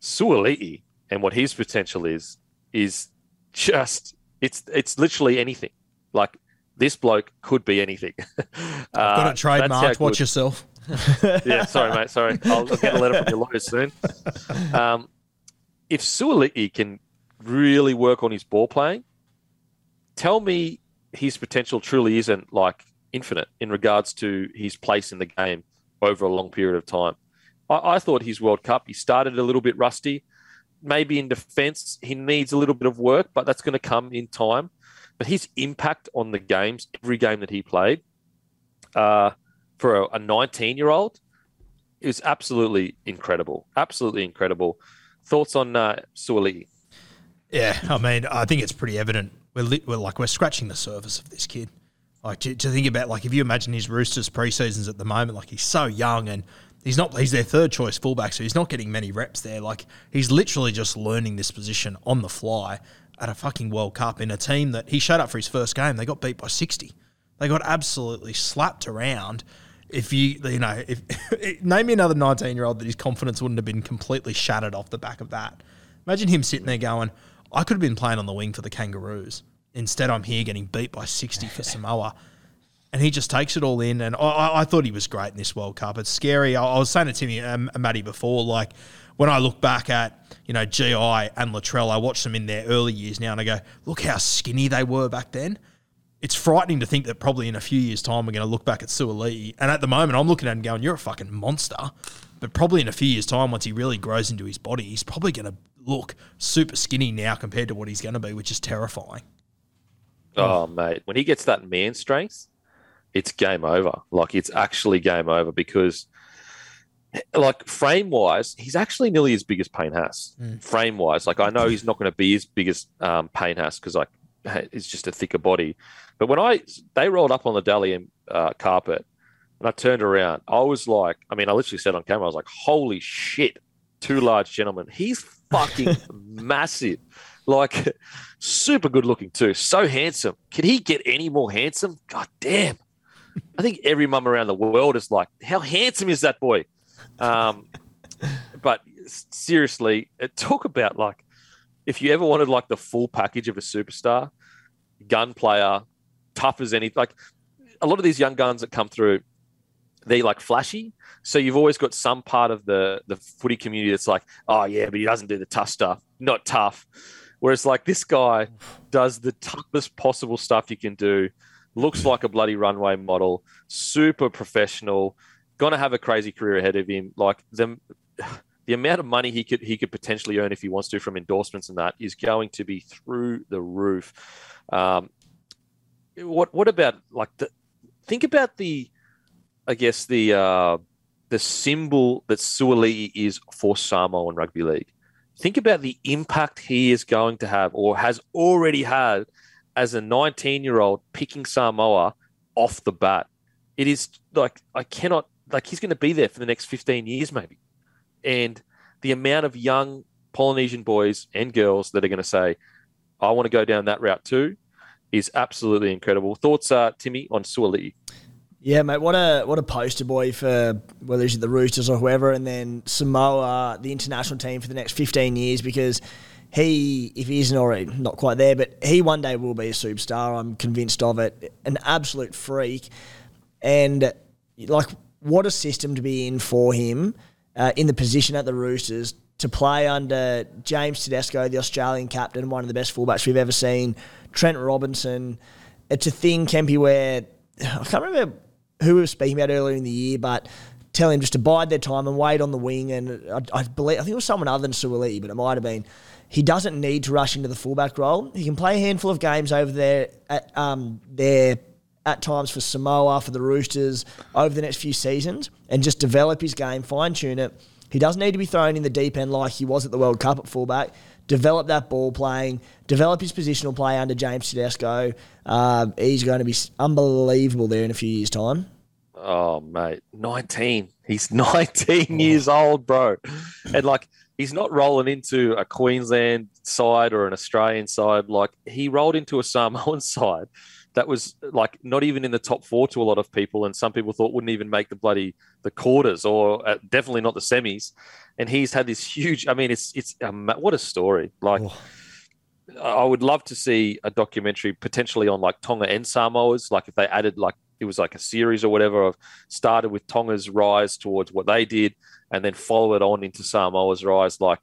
Suaalii and what his potential is, is just, it's, it's literally anything. Like, this bloke could be anything. uh, got it trademarked. Watch yourself. yeah, sorry, mate. Sorry. I'll, I'll, get a letter from your lawyers soon. Um, if Suaalii can really work on his ball playing, tell me his potential truly isn't like infinite in regards to his place in the game over a long period of time. I, I thought his World Cup, he started a little bit rusty. Maybe in defence, he needs a little bit of work, but that's going to come in time. But his impact on the games, every game that he played, uh, for a 19 year old, is absolutely incredible. Absolutely incredible. Thoughts on uh, Suaalii? Yeah, I mean, I think it's pretty evident. We're, li- we're like we're scratching the surface of this kid. Like to, to think about, like if you imagine his Roosters preseasons at the moment, like he's so young and he's not he's their third choice fullback, so he's not getting many reps there. Like he's literally just learning this position on the fly at a fucking World Cup in a team that he showed up for his first game. They got beat by 60. They got absolutely slapped around. If you, you know, if name me another 19 year old that his confidence wouldn't have been completely shattered off the back of that. Imagine him sitting there going, I could have been playing on the wing for the Kangaroos. Instead, I'm here getting beat by 60 for Samoa. And he just takes it all in. And I, I thought he was great in this World Cup. It's scary. I, I was saying to Timmy, um, Matty before, like, when I look back at you know GI and Latrell, I watch them in their early years now, and I go, look how skinny they were back then. It's frightening to think that probably in a few years' time we're going to look back at Suaalii, and at the moment I'm looking at him going, you're a fucking monster. But probably in a few years' time, once he really grows into his body, he's probably going to look super skinny now compared to what he's going to be, which is terrifying. Oh, mate, when he gets that man strength, it's game over. Like it's actually game over because like frame wise, he's actually nearly as big as Payne Haas. Mm. Frame wise, like I know he's not going to be as big as um, Payne Haas because like it's just a thicker body. But when I they rolled up on the Dally uh, carpet and I turned around, I was like, I mean, I literally said on camera, I was like, "Holy shit, two large gentlemen." He's fucking massive, like super good looking too, so handsome. Can he get any more handsome? God damn. I think every mum around the world is like, how handsome is that boy? Um, but seriously, uh, talk about like if you ever wanted like the full package of a superstar, gun player, tough as any. Like a lot of these young guns that come through, they're like flashy. So you've always got some part of the the footy community that's like, oh yeah, but he doesn't do the tough stuff. Not tough. Whereas like this guy does the toughest possible stuff you can do. Looks like a bloody runway model. Super professional to have a crazy career ahead of him. Like the the amount of money he could he could potentially earn if he wants to from endorsements and that is going to be through the roof. Um, what what about like the think about the I guess the uh, the symbol that Suaalii is for Samoa and rugby league. Think about the impact he is going to have or has already had as a 19 year old picking Samoa off the bat. It is like, I cannot, like, he's going to be there for the next 15 years, maybe. And the amount of young Polynesian boys and girls that are going to say, I want to go down that route too, is absolutely incredible. Thoughts, uh, Timmy, on Suaalii? Yeah, mate. What a what a poster boy for whether it's the Roosters or whoever, and then Samoa, the international team for the next fifteen years. Because he, if he isn't already not quite there, but he one day will be a superstar. I'm convinced of it. An absolute freak, and like what a system to be in for him uh, in the position at the Roosters to play under James Tedesco, the Australian captain, one of the best fullbacks we've ever seen. Trent Robinson. It's a thing, Kempy, where I can't remember who we were speaking about earlier in the year, but tell him just to bide their time and wait on the wing. And I, I believe I think it was someone other than Suaalii, but it might have been. He doesn't need to rush into the fullback role. He can play a handful of games over there at um, there at times for Samoa, for the Roosters over the next few seasons, and just develop his game, fine tune it. He doesn't need to be thrown in the deep end like he was at the World Cup at fullback. Develop that ball playing, develop his positional play under James Tedesco. Uh, he's going to be unbelievable there in a few years' time. Oh, mate, 19. He's 19 years old, bro. And like, he's not rolling into a Queensland side or an Australian side. Like, he rolled into a Samoan side that was like not even in the top four to a lot of people, and some people thought wouldn't even make the bloody the quarters or uh, definitely not the semis. And he's had this huge. I mean, it's it's um, what a story. Like, oh. I would love to see a documentary potentially on like Tonga and Samoa's. Like if they added like it was like a series or whatever of started with Tonga's rise towards what they did, and then follow it on into Samoa's rise. Like,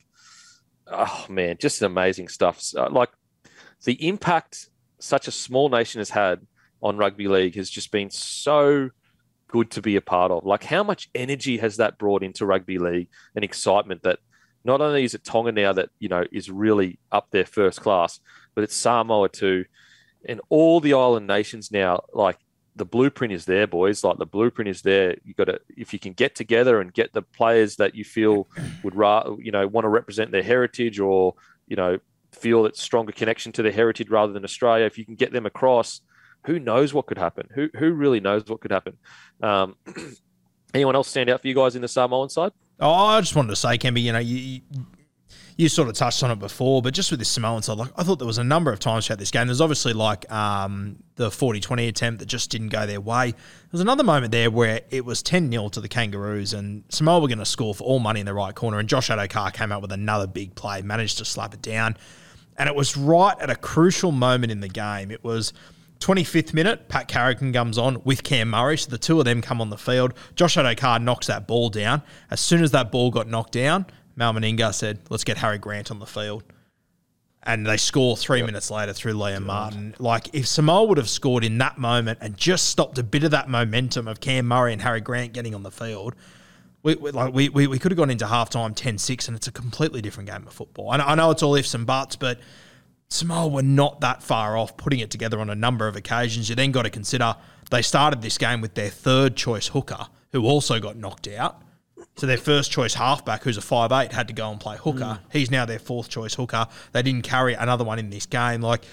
oh man, just amazing stuff. Uh, like the impact such a small nation has had on rugby league has just been so good to be a part of. Like, how much energy has that brought into rugby league and excitement that not only is it Tonga now that, you know, is really up there first class, but it's Samoa too. And all the island nations now, like, the blueprint is there, boys. Like the blueprint is there. You got to, if you can get together and get the players that you feel would, you know, want to represent their heritage or, you know, feel that stronger connection to their heritage rather than Australia, if you can get them across, who knows what could happen? Who who really knows what could happen? Um, anyone else stand out for you guys in the Samoan side? Oh, I just wanted to say, Kempy, you know, you, you sort of touched on it before, but just with this Samoan side, like I thought there was a number of times throughout this game. There's obviously like um, the 40-20 attempt that just didn't go their way. There was another moment there where it was 10-0 to the Kangaroos and Samoa were going to score for all money in the right corner and Josh Addo-Carr came out with another big play, managed to slap it down. And it was right at a crucial moment in the game. It was 25th minute, Pat Carrigan comes on with Cam Murray. So the two of them come on the field. Josh Addo-Carr knocks that ball down. As soon as that ball got knocked down, Mal Meninga said, let's get Harry Grant on the field. And they score three yep. minutes later through Liam God. Martin. Like, if Samoa would have scored in that moment and just stopped a bit of that momentum of Cam Murray and Harry Grant getting on the field, we, we, like we, we, we could have gone into halftime 10-6 and it's a completely different game of football. I know, I know it's all ifs and buts, but Samoa were not that far off putting it together on a number of occasions. You then got to consider they started this game with their third choice hooker, who also got knocked out. So their first choice halfback, who's a five eight, had to go and play hooker. Mm. He's now their fourth choice hooker. They didn't carry another one in this game. Like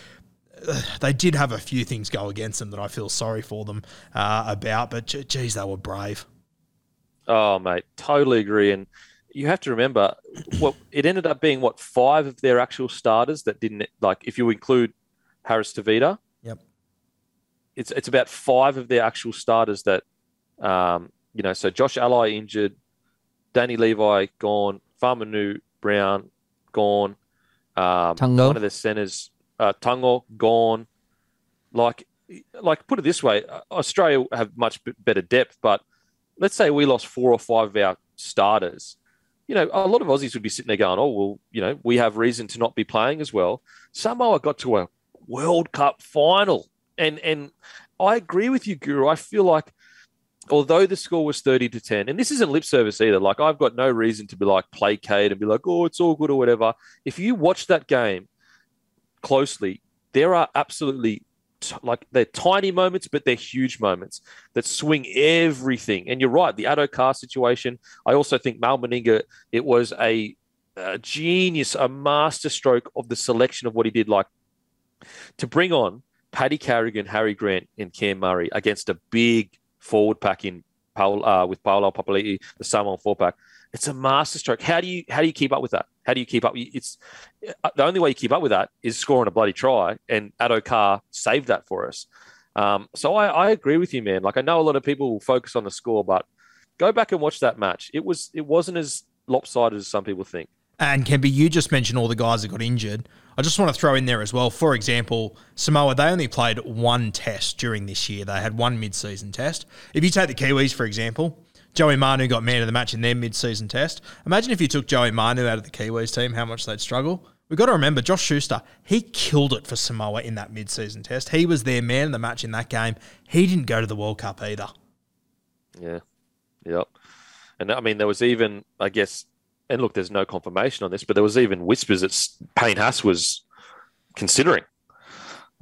they did have a few things go against them that I feel sorry for them uh, about, but geez, they were brave. Oh, mate, totally agree. And you have to remember, well, it ended up being what five of their actual starters that didn't like. If you include Harris Tavita, yep, it's it's about five of their actual starters that, um, you know. So Josh Ally injured, Danny Levi gone, Fa'amanu Brown gone, um, Tungo. one of the centers, uh, Tungo gone. Like, like put it this way, Australia have much better depth, but let's say we lost four or five of our starters, you know, a lot of Aussies would be sitting there going, oh, well, you know, we have reason to not be playing as well. Samoa got to a World Cup final. And, and I agree with you, Guru. I feel like although the score was 30 to 10, and this isn't lip service either, like I've got no reason to be like placate and be like, oh, it's all good or whatever. If you watch that game closely, there are absolutely like they're tiny moments, but they're huge moments that swing everything. And you're right, the Addo-Carr situation. I also think Mal Meninga, it was a a genius, a masterstroke of the selection of what he did. Like to bring on Paddy Carrigan, Harry Grant, and Cam Murray against a big forward pack in uh, with Paulo Papali'i, the Samoan four pack. It's a masterstroke. How do you how do you keep up with that? How do you keep up? It's uh, the only way you keep up with that is scoring a bloody try, and Addo-Carr saved that for us. Um, so I, I agree with you, man. Like I know a lot of people will focus on the score, but go back and watch that match. It was it wasn't as lopsided as some people think. And Kempy, you just mentioned all the guys that got injured. I just want to throw in there as well. For example, Samoa, they only played one test during this year. They had one mid-season test. If you take the Kiwis, for example, Joey Manu got man of the match in their mid-season test. Imagine if you took Joey Manu out of the Kiwis team, how much they'd struggle. We've got to remember, Josh Schuster, he killed it for Samoa in that mid-season test. He was their man of the match in that game. He didn't go to the World Cup either. Yeah. Yep. And I mean, there was even, I guess, and look, there's no confirmation on this, but there was even whispers that Payne Haas was considering.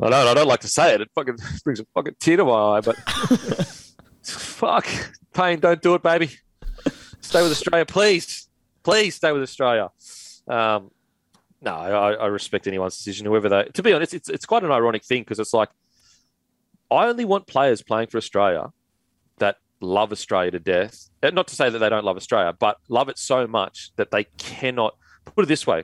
I don't, I don't like to say it. It fucking brings a fucking tear to my eye, but fuck, Payne, don't do it, baby. Stay with Australia, please. Please stay with Australia. Um, no, I, I, respect anyone's decision, whoever they. To be honest, it's it's quite an ironic thing because it's like I only want players playing for Australia that love Australia to death. Uh, not to say that they don't love Australia, but love it so much that they cannot. Put it this way: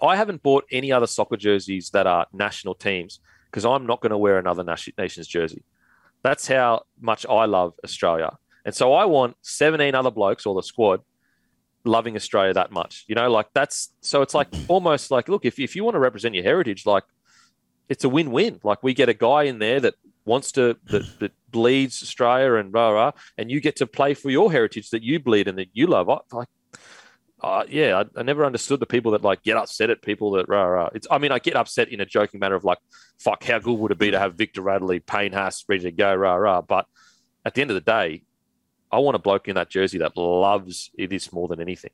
I haven't bought any other soccer jerseys that are national teams because I'm not going to wear another nation's jersey. That's how much I love Australia, and so I want 17 other blokes or the squad loving Australia that much. You know, like that's so it's like almost like look, if if you want to represent your heritage, like it's a win-win. Like we get a guy in there that wants to that, that bleeds Australia and rah rah, and you get to play for your heritage that you bleed and that you love. I, like, uh, yeah, I, I, never understood the people that like get upset at people that rah rah. It's I mean I get upset in a joking manner of like, fuck, how good would it be to have Victor Radley, Payne Haas ready to go rah rah. But at the end of the day, I want a bloke in that jersey that loves this more than anything.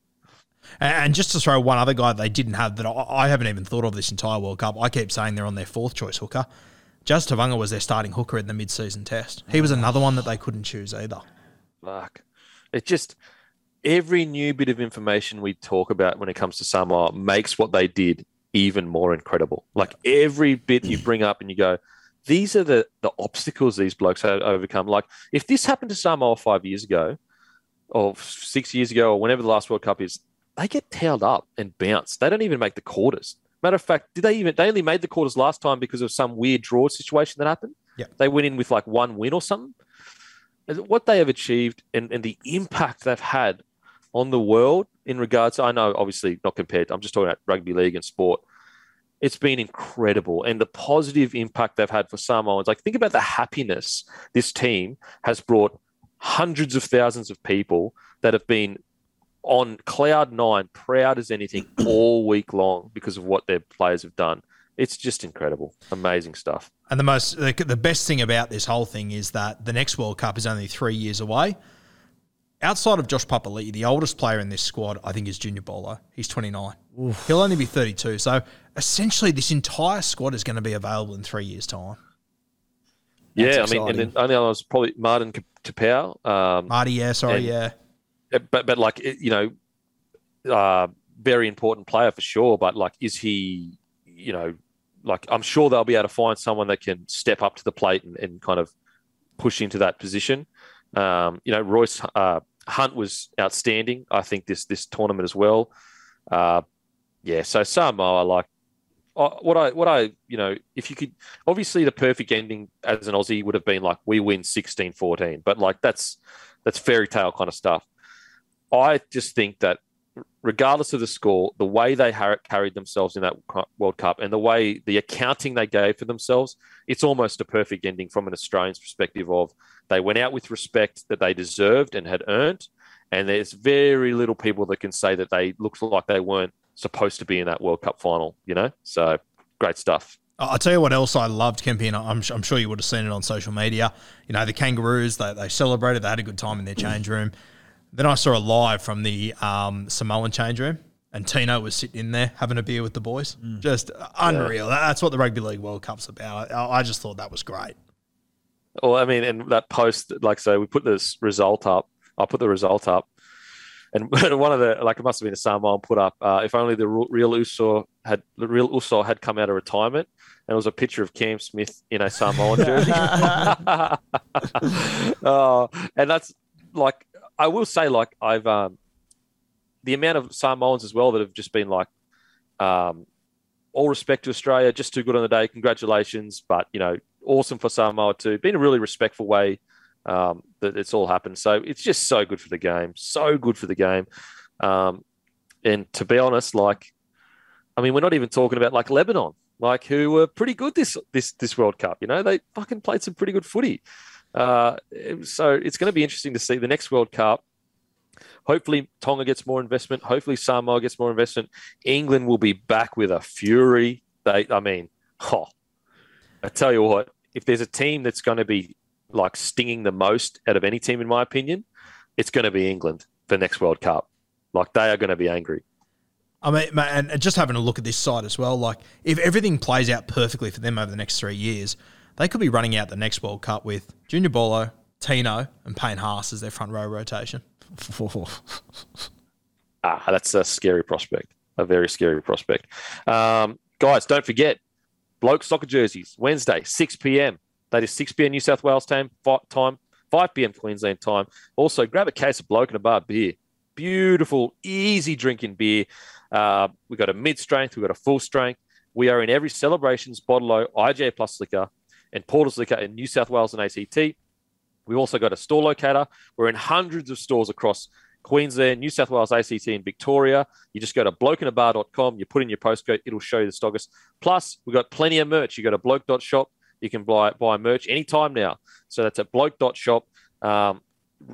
And just to throw one other guy they didn't have that I haven't even thought of this entire World Cup. I keep saying they're on their fourth choice hooker. Jazz Tevaga was their starting hooker in the mid-season test. He was another one that they couldn't choose either. Fuck. It just every new bit of information we talk about when it comes to Samoa makes what they did even more incredible. Like every bit you bring up and you go, these are the the obstacles these blokes have overcome. Like if this happened to Samoa five years ago, or six years ago, or whenever the last World Cup is, they get tailed up and bounced. They don't even make the quarters. Matter of fact, did they even they only made the quarters last time because of some weird draw situation that happened? Yeah. They went in with like one win or something. What they have achieved and, and the impact they've had on the world in regards, I know obviously not compared, I'm just talking about rugby league and sport it's been incredible and the positive impact they've had for Samoans. Like, think about the happiness this team has brought hundreds of thousands of people that have been on cloud nine, proud as anything all week long because of what their players have done. It's just incredible, amazing stuff. And the most, the, the best thing about this whole thing is that the next World Cup is only three years away outside of Josh Papali'i, the oldest player in this squad, I think, is Junior Paulo. He's 29. Oof. He'll only be 32. So essentially, this entire squad is going to be available in three years' time. That's yeah, exciting. I mean, and then only other was probably Martin Taupau. Um, Marty, yeah, sorry, and, yeah. But, but like, you know, uh, very important player for sure. But like, is he, you know, like, I'm sure they'll be able to find someone that can step up to the plate and, and kind of push into that position. Um, you know, Royce uh, Hunt was outstanding. I think this this tournament as well. Uh, yeah, so Samoa like uh, what I what I you know if you could obviously the perfect ending as an Aussie would have been like we win 16-14, but like that's that's fairy tale kind of stuff. I just think that regardless of the score, the way they carried themselves in that World Cup and the way the accounting they gave for themselves, it's almost a perfect ending from an Australian's perspective of they went out with respect that they deserved and had earned. And there's very little people that can say that they looked like they weren't supposed to be in that World Cup final, you know? So great stuff. I'll tell you what else I loved, Kempy, and I'm, I'm sure you would have seen it on social media. You know, the Kangaroos, they, they celebrated, they had a good time in their change room. Then I saw a live from the um, Samoan change room, and Tino was sitting in there having a beer with the boys. Mm. Just unreal. Yeah. That's what the Rugby League World Cup's about. I, I just thought that was great. Well, I mean, and that post, like, so we put this result up. I put the result up. and one of the like it must have been a Samoan put up. Uh, if only the real Uso had the real Uso had come out of retirement, and it was a picture of Cam Smith in a Samoan jersey. uh, and that's like I will say, like I've um, the amount of Samoans as well that have just been like, um, all respect to Australia, just too good on the day. Congratulations, but you know, awesome for Samoa too. Been a really respectful way um, that it's all happened. So it's just so good for the game, so good for the game. Um, and to be honest, like, I mean, we're not even talking about like Lebanon, like who were pretty good this this this World Cup. You know, they fucking played some pretty good footy. Uh, so it's going to be interesting to see the next World Cup. Hopefully, Tonga gets more investment. Hopefully, Samoa gets more investment. England will be back with a fury. They, I mean, oh, I tell you what, if there's a team that's going to be like stinging the most out of any team, in my opinion, it's going to be England for next World Cup. Like they are going to be angry. I mean, and just having a look at this side as well, like if everything plays out perfectly for them over the next three years, they could be running out the next World Cup with Junior Paulo, Tino, and Payne Haas as their front row rotation. ah, that's a scary prospect. A very scary prospect. Um, guys, don't forget, bloke soccer jerseys, Wednesday, 6 p.m. That is 6 p.m. New South Wales time, time 5 p.m. Queensland time. Also, grab a case of bloke and a bar beer. Beautiful, easy drinking beer. Uh, we've got a mid strength, we've got a full strength. We are in every Cellarbrations, Bottle IGA Plus liquor, and Porter's liquor in New South Wales and ACT. We've also got a store locator. We're in hundreds of stores across Queensland, New South Wales, ACT, and Victoria. You just go to blokeinabar.com, you put in your postcode, it'll show you the stockers. Plus, we've got plenty of merch. You go to bloke.shop, you can buy, buy merch anytime now. So that's at bloke.shop. Um,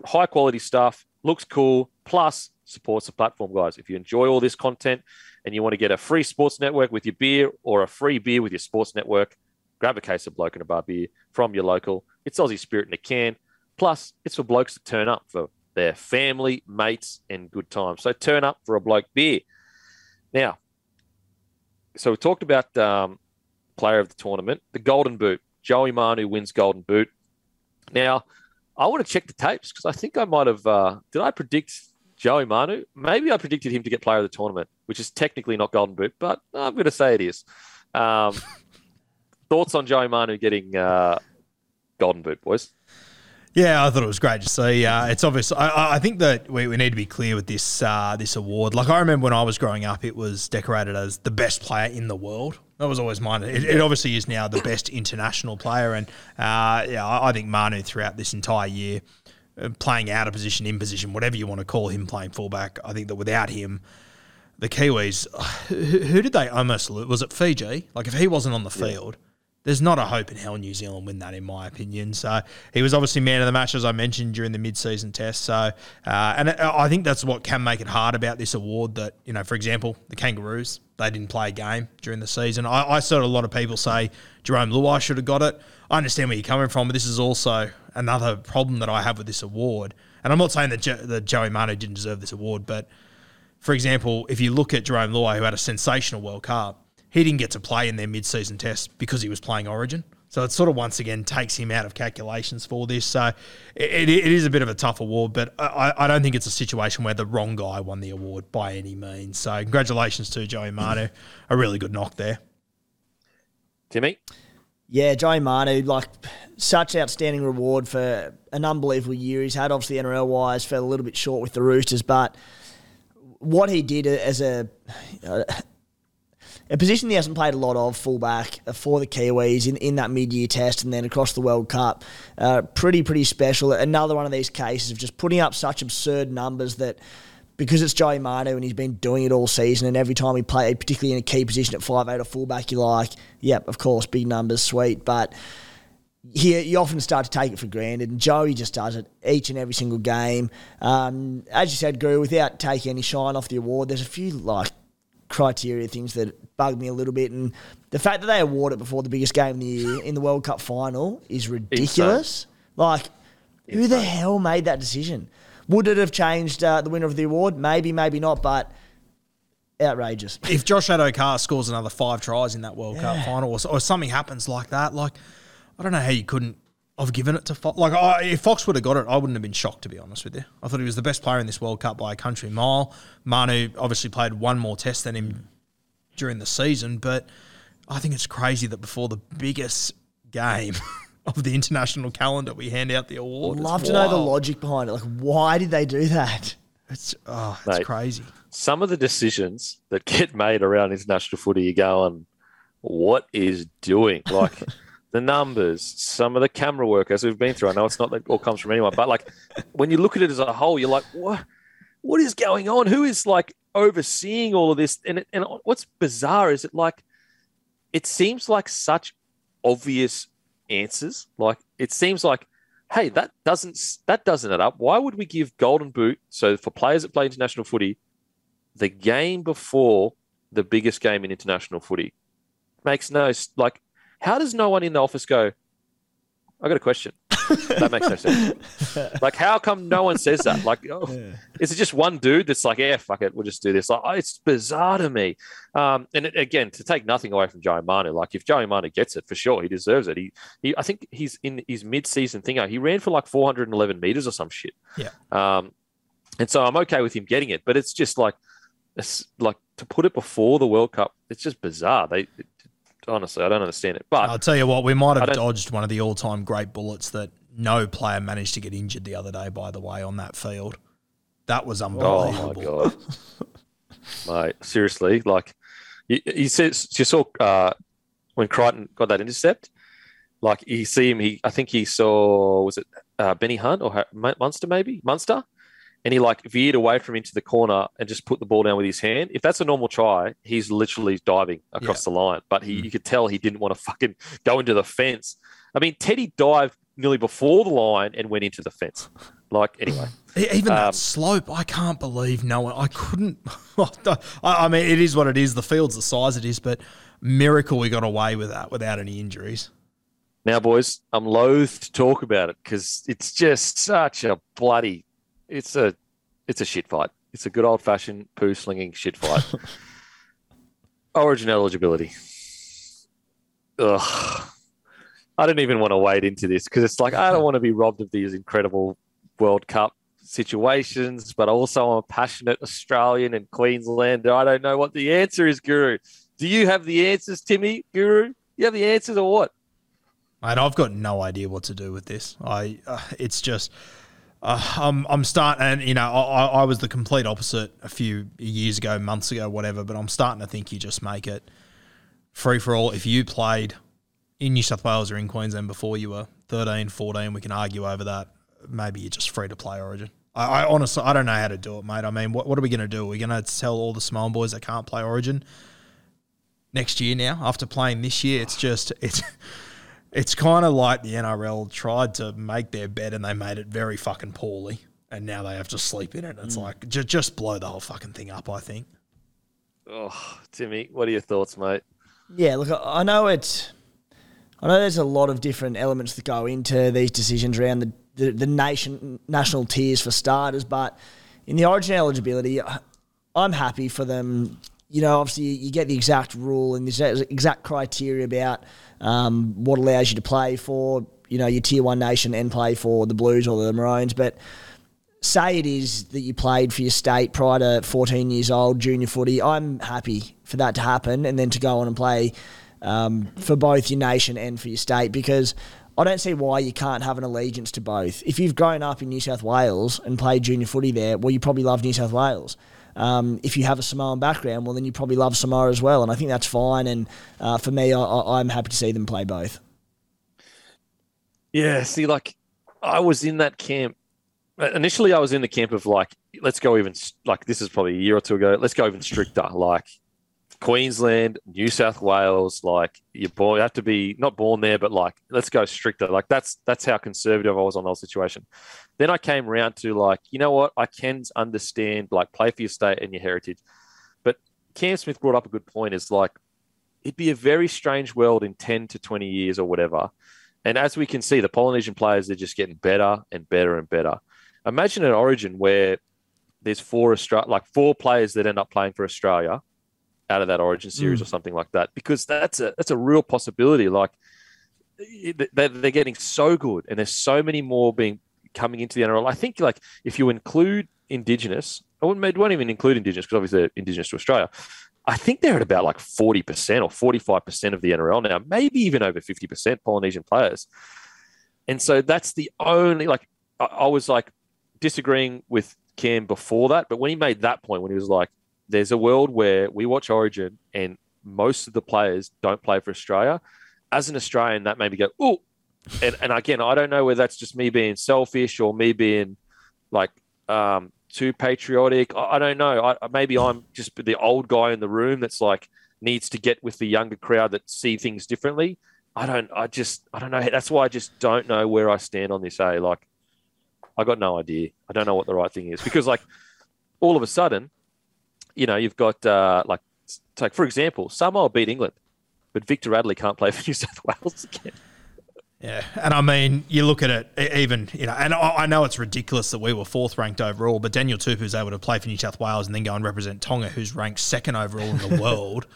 high quality stuff, looks cool, plus supports the platform, guys. If you enjoy all this content and you want to get a free sports network with your beer or a free beer with your sports network, grab a case of Bloke and a Bar beer from your local. It's Aussie Spirit in a can. Plus, it's for blokes to turn up for their family, mates, and good times. So turn up for a bloke beer. Now, so we talked about um, player of the tournament, the Golden Boot. Joey Manu wins Golden Boot. Now, I want to check the tapes because I think I might have. Uh, did I predict Joey Manu? Maybe I predicted him to get player of the tournament, which is technically not Golden Boot, but I'm going to say it is. Um, thoughts on Joey Manu getting uh, Golden Boot, boys? Yeah, I thought it was great to see. Uh, it's obvious. I, I, think that we, we, need to be clear with this uh, this award. Like I remember when I was growing up, it was decorated as the best player in the world. That was always mine. It, it obviously is now the best international player, and uh, yeah, I, I, think Manu throughout this entire year, uh, playing out of position, in position, whatever you want to call him, playing fullback. I think that without him, the Kiwis, who, who did they almost lose? Was it Fiji? Like if he wasn't on the field. There's not a hope in hell New Zealand win that, in my opinion. So he was obviously man of the match, as I mentioned during the mid-season test. So, uh, and I think that's what can make it hard about this award. That you know, for example, the Kangaroos they didn't play a game during the season. I, I saw a lot of people say Jarome Luai should have got it. I understand where you're coming from, but this is also another problem that I have with this award. And I'm not saying that, jo- that Joey Manu didn't deserve this award, but for example, if you look at Jarome Luai, who had a sensational World Cup, he didn't get to play in their mid-season test because he was playing Origin. So it sort of once again takes him out of calculations for this. So it, it is a bit of a tough award, but I, I, don't think it's a situation where the wrong guy won the award by any means. So congratulations to Joey Manu, a really good knock there. Timmy. Yeah, Joey Manu, like such outstanding reward for an unbelievable year he's had. Obviously, NRL wise, fell a little bit short with the Roosters, but what he did as a a position he hasn't played a lot of, fullback uh, for the Kiwis in, in that mid-year test and then across the World Cup. Uh, pretty, pretty special. Another one of these cases of just putting up such absurd numbers that because it's Joey Manu and he's been doing it all season and every time he played, particularly in a key position at five eight or fullback, you're like, yep, of course, big numbers, sweet. But here you often start to take it for granted, and Joey just does it each and every single game. Um, as you said, Guru, without taking any shine off the award, there's a few like criteria things that bug me a little bit. And the fact that they award it before the biggest game of the year in the World Cup final is ridiculous. Like, Insane. who the hell made that decision? Would it have changed uh, the winner of the award? Maybe, maybe not, but outrageous. If Josh Addo-Carr scores another five tries in that World yeah. Cup final or, or something happens like that, like, I don't know how you couldn't I've given it to Fox. Like, I, if Fox would have got it, I wouldn't have been shocked, to be honest with you. I thought he was the best player in this World Cup by a country mile. Manu obviously played one more test than him during the season, but I think it's crazy that before the biggest game of the international calendar, we hand out the award. Love It's to know the logic behind it. Like, why did they do that? It's, oh, it's Mate. crazy. Some of the decisions that get made around international footy, you're going, what is doing? Like the numbers, some of the camera work, as we've been through. I know it's not that all comes from anyone, but like when you look at it as a whole, you're like, what? What is going on? Who is like overseeing all of this? And it, and what's bizarre is it like it seems like such obvious answers. Like it seems like, hey, that doesn't that doesn't add up. Why would we give golden boot? So for players that play international footy, the game before the biggest game in international footy makes no like. How does no one in the office go? I got a question. that makes no sense. Like, how come no one says that? Like, oh, is it just one dude that's like, yeah, fuck it, we'll just do this? Like, oh, it's bizarre to me. Um, and it, again, to take nothing away from Joey Manu, like if Joey Manu gets it for sure, he deserves it. He, he I think he's in his mid-season thing. He ran for like 411 meters or some shit. Yeah. Um, and so I'm okay with him getting it, but it's just like, it's like to put it before the World Cup. It's just bizarre. They honestly, I don't understand it. But I'll tell you what, we might have dodged one of the all-time great bullets that no player managed to get injured the other day. By the way, on that field, that was unbelievable. Oh my god, mate! Seriously, like you, you you saw uh, when Crichton got that intercept. Like you see him, he I think he saw was it uh, Benny Hunt or Munster maybe Munster, and he like veered away from into the corner and just put the ball down with his hand. If that's a normal try, he's literally diving across the line. But he, you could tell he didn't want to fucking go into the fence. I mean, Teddy dived nearly before the line and went into the fence. Like anyway. Even Um, that slope, I can't believe no one. I couldn't. I, I mean, it is what it is. The field's the size it is, but miracle we got away with that without any injuries. Now, boys, I'm loath to talk about it because it's just such a bloody. It's a, it's a shit fight. It's a good old fashioned poo slinging shit fight. Origin eligibility. Ugh. I don't even want to wade into this because it's like I don't want to be robbed of these incredible World Cup situations, but also I'm a passionate Australian and Queenslander. I don't know what the answer is, Guru. Do you have the answers, Timmy? Guru, you have the answers or what? Mate, I've got no idea what to do with this. I, uh, it's just, uh, I'm, I'm starting, and you know, I, I was the complete opposite a few years ago, months ago, whatever. But I'm starting to think you just make it free for all. If you played in New South Wales or in Queensland before you were 13, 14, we can argue over that. Maybe you're just free to play Origin. I, I honestly, I don't know how to do it, mate. I mean, what, what are we going to do? We're we going to tell all the Samoan boys that can't play Origin next year now after playing this year? It's just, it's. It's kind of like the NRL tried to make their bed and they made it very fucking poorly, and now they have to sleep in it. It's mm. like just just blow the whole fucking thing up. I think. Oh, Timmy, what are your thoughts, mate? Yeah, look, I I know it's. I know there's a lot of different elements that go into these decisions around the, the, the nation national tiers for starters, but in the origin eligibility, I'm happy for them. You know, obviously you get the exact rule and the exact criteria about um, what allows you to play for, you know, your tier one nation and play for the Blues or the Maroons, but say it is that you played for your state prior to 14 years old, junior footy, I'm happy for that to happen and then to go on and play um, for both your nation and for your state because I don't see why you can't have an allegiance to both. If you've grown up in New South Wales and played junior footy there, well, you probably love New South Wales. Um, if you have a Samoan background, well, then you probably love Samoa as well, and I think that's fine. And uh, for me, I, I'm happy to see them play both. Yeah, see, like I was in that camp. uh, Initially, I was in the camp of like, let's go even like this is probably a year or two ago. Let's go even stricter. Like Queensland, New South Wales, like you're born, you have to be not born there, but like let's go stricter. Like that's that's how conservative I was on the whole situation. Then I came around to like, you know what? I can understand like play for your state and your heritage. But Cam Smith brought up a good point. Is like it'd be a very strange world in ten to twenty years or whatever. And as we can see, the Polynesian players, they're just getting better and better and better. Imagine an Origin where there's four Austra- like four players that end up playing for Australia out of that Origin mm. series or something like that, because that's a that's a real possibility. Like they're getting so good, and there's so many more being coming into the NRL. I think like if you include Indigenous, I wouldn't, won't even include Indigenous because obviously they're Indigenous to Australia. I think they're at about like 40% or 45% of the NRL now, maybe even over 50% Polynesian players. And so that's the only, like, I, I was like disagreeing with Cam before that, but when he made that point, when he was like, there's a world where we watch Origin and most of the players don't play for Australia. As an Australian, that made me go, oh, and, and again, I don't know whether that's just me being selfish or me being like um, too patriotic. I, I don't know. I, maybe I'm just the old guy in the room that's like needs to get with the younger crowd that see things differently. I don't. I just. I don't know. That's why I just don't know where I stand on this. A like, I got no idea. I don't know what the right thing is because like, all of a sudden, you know, you've got uh, like, like for example, Samoa beat England, but Victor Radley can't play for New South Wales again. Yeah, and I mean, you look at it, even you know, and I know it's ridiculous that we were fourth ranked overall, but Daniel Tupou is able to play for New South Wales and then go and represent Tonga, who's ranked second overall in the world.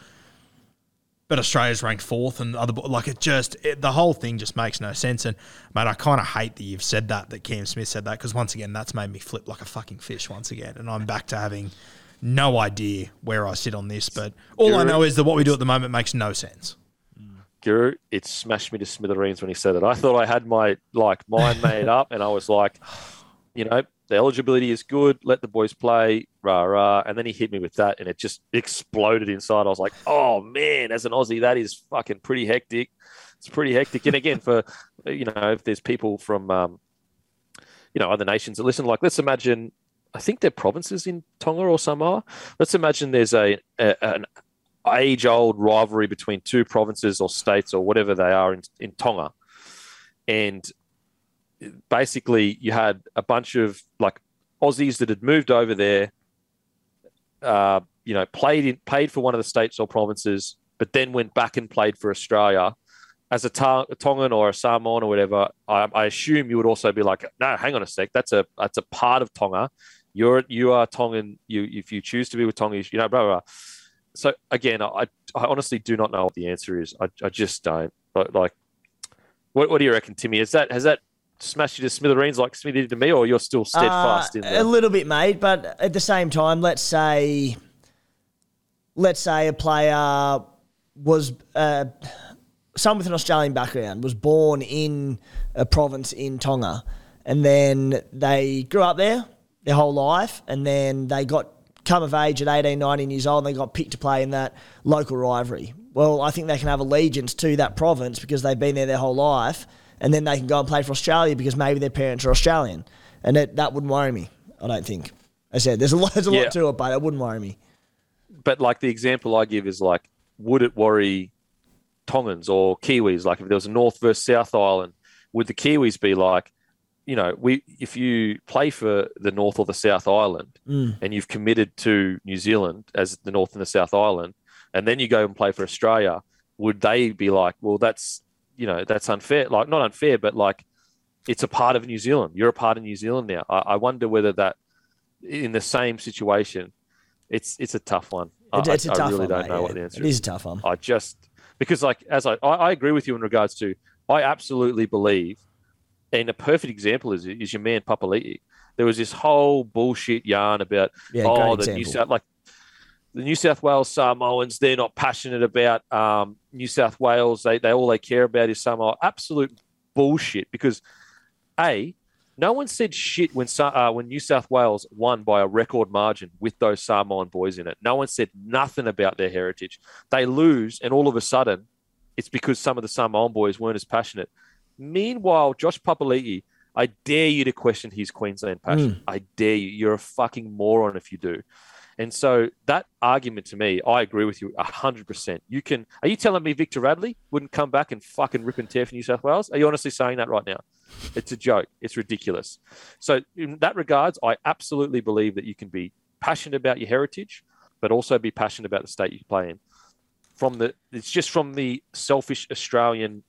But Australia's ranked fourth, and other like it just it, the whole thing just makes no sense. And mate, I kind of hate that you've said that that Cam Smith said that because once again, that's made me flip like a fucking fish once again, and I'm back to having no idea where I sit on this. But all I know is that what we do at the moment makes no sense. Guru, it smashed me to smithereens when he said it. I thought I had my like mind made up, and I was like, you know, the eligibility is good. Let the boys play, rah rah. And then he hit me with that, and it just exploded inside. I was like, oh man, as an Aussie, that is fucking pretty hectic. It's pretty hectic. And again, for you know, if there's people from um, you know other nations that listen, like let's imagine. I think they're provinces in Tonga or Samoa. Let's imagine there's a, a an age old rivalry between two provinces or states or whatever they are in, in Tonga. And basically, you had a bunch of like Aussies that had moved over there, uh, you know, played in, paid for one of the states or provinces, but then went back and played for Australia. As a, ta- a Tongan or a Samoan or whatever, I, I, assume you would also be like, no, hang on a sec, that's a that's a part of Tonga. You're you are Tongan. You if you choose to be with Tonga, you know, blah blah. blah so again, I, I honestly do not know what the answer is. I, I just don't. But like, what, what do you reckon, Timmy? Is that has that smashed you to smithereens like Smithy did to me, or you're still steadfast uh, in that? A little bit, mate. But at the same time, let's say, let's say a player was uh, someone with an Australian background was born in a province in Tonga, and then they grew up there their whole life, and then they got come of age at 18, 19 years old and they got picked to play in that local rivalry. Well, I think they can have allegiance to that province because they've been there their whole life and then they can go and play for Australia because maybe their parents are Australian. And it, that wouldn't worry me, I don't think. I said there's a lot, there's a yeah. lot to it, but it wouldn't worry me. But like the example I give is like, would it worry Tongans or Kiwis? Like if there was a North versus South Island, would the Kiwis be like, you know, we if you play for the North or the South Island mm. and you've committed to New Zealand as the North and the South Island, and then you go and play for Australia, would they be like, well, that's you know, that's unfair? Like not unfair, but like it's a part of New Zealand. You're a part of New Zealand now. I, I wonder whether that in the same situation, it's it's a tough one. It, it's I, a tough I really one, don't mate, know yeah. what the answer it is. It is a tough one. I just because like as I, I I agree with you in regards to I absolutely believe and a perfect example is is your man Papali'i. There was this whole bullshit yarn about yeah, oh the New South like the New South Wales Samoans they're not passionate about um, New South Wales. They they all they care about is Samoa. Absolute bullshit because a no one said shit when uh, when New South Wales won by a record margin with those Samoan boys in it. No one said nothing about their heritage. They lose, and all of a sudden, it's because some of the Samoan boys weren't as passionate. Meanwhile, Josh Papali'i, I dare you to question his Queensland passion. Mm. I dare you. You're a fucking moron if you do. And so that argument to me, I agree with you 100%. You can, are you telling me Victor Radley wouldn't come back and fucking rip and tear for New South Wales? Are you honestly saying that right now? It's a joke. It's ridiculous. So, in that regards, I absolutely believe that you can be passionate about your heritage, but also be passionate about the state you play in. From the, it's just from the selfish Australian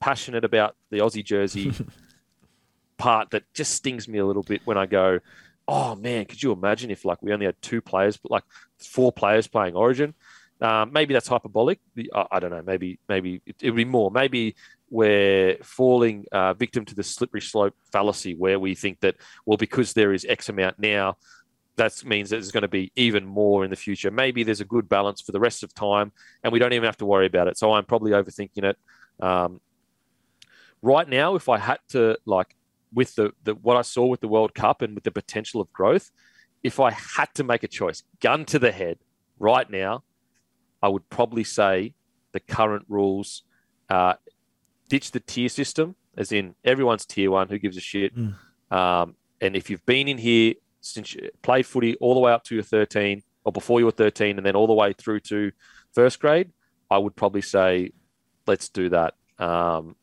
passionate about the Aussie jersey part that just stings me a little bit when I go, oh man, could you imagine if like we only had two players, but like four players playing Origin? Um, maybe that's hyperbolic. I, I, don't know. Maybe maybe it, it, would be more. Maybe we're falling uh, victim to the slippery slope fallacy where we think that, well, because there is X amount now, that means that there's going to be even more in the future. Maybe there's a good balance for the rest of time, and we don't even have to worry about it. So I'm probably overthinking it. Um, right now, if I had to like with the, the what I saw with the World Cup and with the potential of growth, if I had to make a choice, gun to the head, right now, I would probably say the current rules uh, ditch the tier system, as in everyone's tier one. Who gives a shit? Mm. Um, and if you've been in here since you played footy all the way up to your 13 or before you were 13 and then all the way through to first grade, I would probably say, let's do that. Um,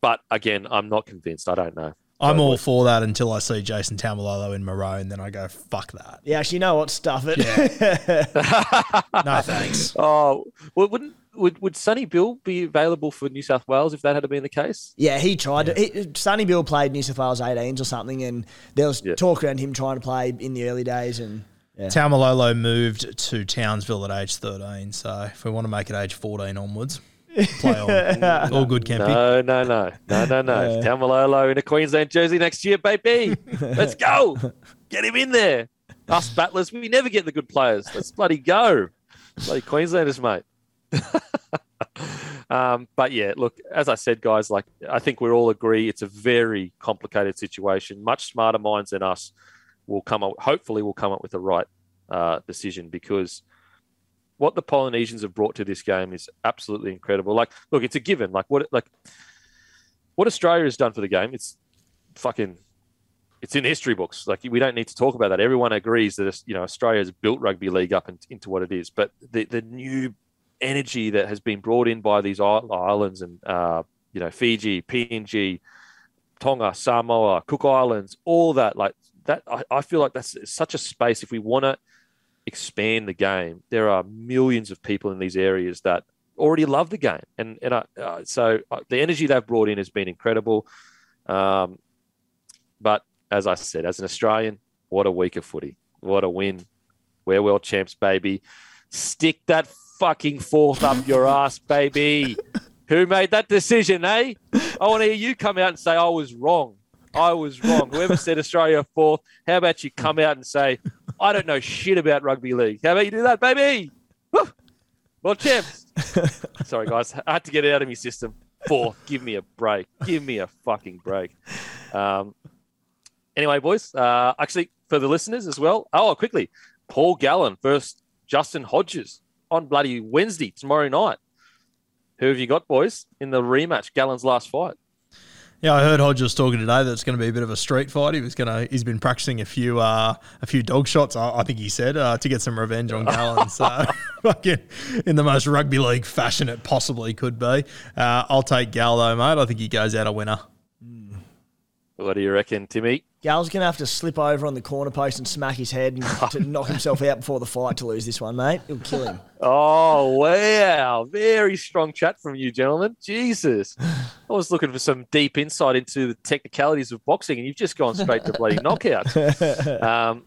but again, I'm not convinced. I don't know. I'm all for that until I see Jason Taumalolo in maroon. Then I go, fuck that. Yeah, actually, you know what? Stuff it. Yeah. No thanks. Oh, well, wouldn't would would Sonny Bill be available for New South Wales if that had been the case? Yeah, he tried to. He, Sonny Bill played New South Wales 18s or something, and there was Yeah. talk around him trying to play in the early days. And yeah. Taumalolo moved to Townsville at age 13. So if we want to make it age 14 onwards, play on. All good, Kempy. No, no, no, no, no, no. Yeah. Taumalolo in a Queensland jersey next year, baby. Let's go. Get him in there. Us battlers, we never get the good players. Let's bloody go. Bloody Queenslanders, mate. um, but yeah, look, as I said, guys, like I think we all agree it's a very complicated situation. Much smarter minds than us will come up. Hopefully, will come up with the right uh, decision because what the Polynesians have brought to this game is absolutely incredible. Like, look, it's a given. Like what, like what Australia has done for the game, it's fucking, it's in history books. Like we don't need to talk about that. Everyone agrees that you know Australia has built rugby league up in, into what it is. But the the new energy that has been brought in by these islands and uh, you know Fiji, PNG, Tonga, Samoa, Cook Islands, all that like that. I, I feel like that's such a space if we want to expand the game. There are millions of people in these areas that already love the game, and and I, uh, so uh, the energy they've brought in has been incredible. Um, but as I said, as an Australian, what a week of footy! What a win! We're world champs, baby. Stick that fucking fourth up your ass, baby. Who made that decision, eh? I want to hear you come out and say I was wrong. I was wrong. Whoever said Australia fourth, how about you come out and say I don't know shit about rugby league? How about you do that, baby? Woo! World champs. Sorry, guys. I had to get it out of my system. Four. Give me a break. Give me a fucking break. Um, anyway, boys. Uh, actually, for the listeners as well. Oh, quickly. Paul Gallen versus Justin Hodges on bloody Wednesday tomorrow night. Who have you got, boys, in the rematch? Gallen's last fight. Yeah, I heard Hodges talking today that it's going to be a bit of a street fight. He was going to. He's been practicing a few, uh, a few dog shots. I, I think he said uh, to get some revenge on Gallen. so, fucking in the most rugby league fashion it possibly could be. Uh, I'll take Gal though, mate. I think he goes out a winner. What do you reckon, Timmy? Gal's going to have to slip over on the corner post and smack his head and to knock himself out before the fight to lose this one, mate. It'll kill him. Oh, wow. Very strong chat from you, gentlemen. Jesus. I was looking for some deep insight into the technicalities of boxing, and you've just gone straight to bloody knockouts. Um,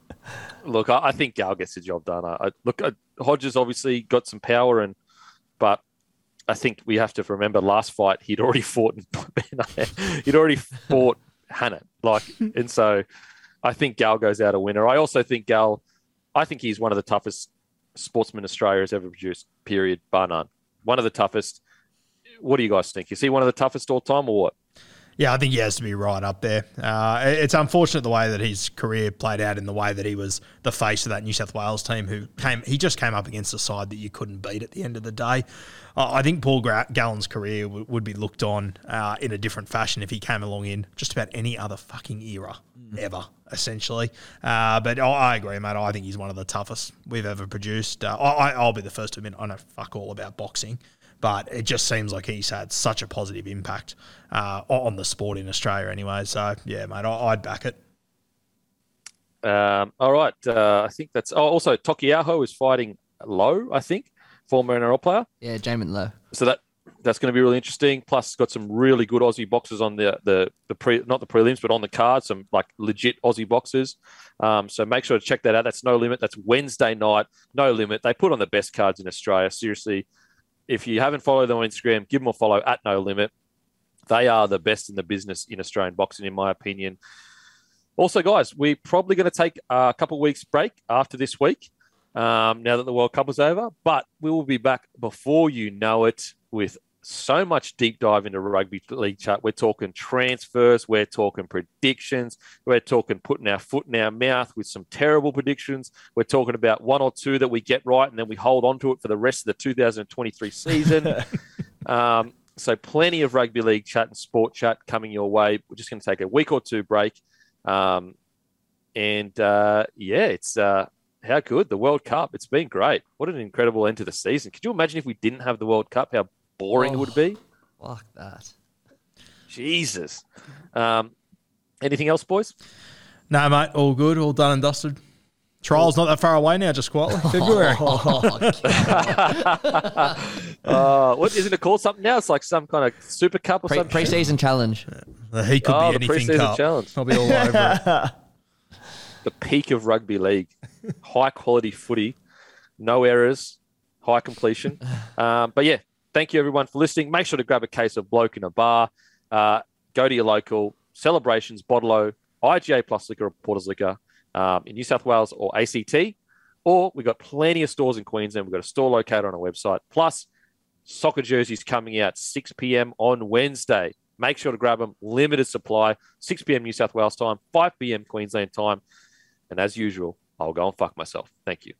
look, I, I think Gal gets the job done. I, I, look, Hodges obviously got some power, and but I think we have to remember last fight he'd already fought. he'd already fought Hannah, like, and so I think Gal goes out a winner. I also think Gal. I think he's one of the toughest sportsmen Australia has ever produced. Period, bar none. One of the toughest. What do you guys think? Is he one of the toughest all time, or what? Yeah, I think he has to be right up there. Uh, it's unfortunate the way that his career played out in the way that he was the face of that New South Wales team who came, he just came up against a side that you couldn't beat at the end of the day. Uh, I think Paul Gallen's career w- would be looked on uh, in a different fashion if he came along in just about any other fucking era ever, essentially. Uh, but I, I agree, mate. I think he's one of the toughest we've ever produced. Uh, I, I'll be the first to admit I know fuck all about boxing but it just seems like he's had such a positive impact uh, on the sport in Australia anyway. So, yeah, mate, I- I'd back it. Um, all right. Uh, I think that's. Oh, also, Tokiaho is fighting low. I think former NRL player. Yeah, Jamin Low. So that that's going to be really interesting. Plus, got some really good Aussie boxers on the the the pre not the prelims, but on the card. Some like legit Aussie boxers. Um, so make sure to check that out. That's no limit. That's Wednesday night. No limit. They put on the best cards in Australia. Seriously, if you haven't followed them on Instagram, give them a follow at No Limit. they are the best in the business in Australian boxing, in my opinion. Also, guys, we're probably going to take a couple weeks break after this week. Um, now that the World Cup is over, but we will be back before you know it with so much deep dive into rugby league chat. We're talking transfers, we're talking predictions, we're talking putting our foot in our mouth with some terrible predictions. We're talking about one or two that we get right and then we hold on to it for the rest of the 2023 season. um, so plenty of rugby league chat and sport chat coming your way. We're just going to take a week or two break. Um, and uh, yeah, it's uh, how good the World Cup. It's been great. What an incredible end to the season. Could you imagine if we didn't have the World Cup? How boring oh, it would be. Fuck that. Jesus. Um, anything else, boys? No, mate. All good. All done and dusted. Trial's not that far away now, just quietly. February. uh, what isn't it called something now? It's like some kind of super cup or Pre- something. Preseason challenge. Uh, he could oh, be anything the cup. challenge. I'll be all over it. The peak of rugby league, high quality footy, no errors, high completion. Um, but yeah, thank you everyone for listening. Make sure to grab a case of Bloke in a Bar. Uh, go to your local Cellarbrations, Bottle, IGA Plus Liquor, or Porter's Liquor um, in New South Wales or ACT. Or we've got plenty of stores in Queensland. We've got a store located on our website. Plus, soccer jerseys coming out 6 p.m. on Wednesday. Make sure to grab them. Limited supply, 6 p.m. New South Wales time, 5 p.m. Queensland time. And as usual, I'll go and fuck myself. Thank you.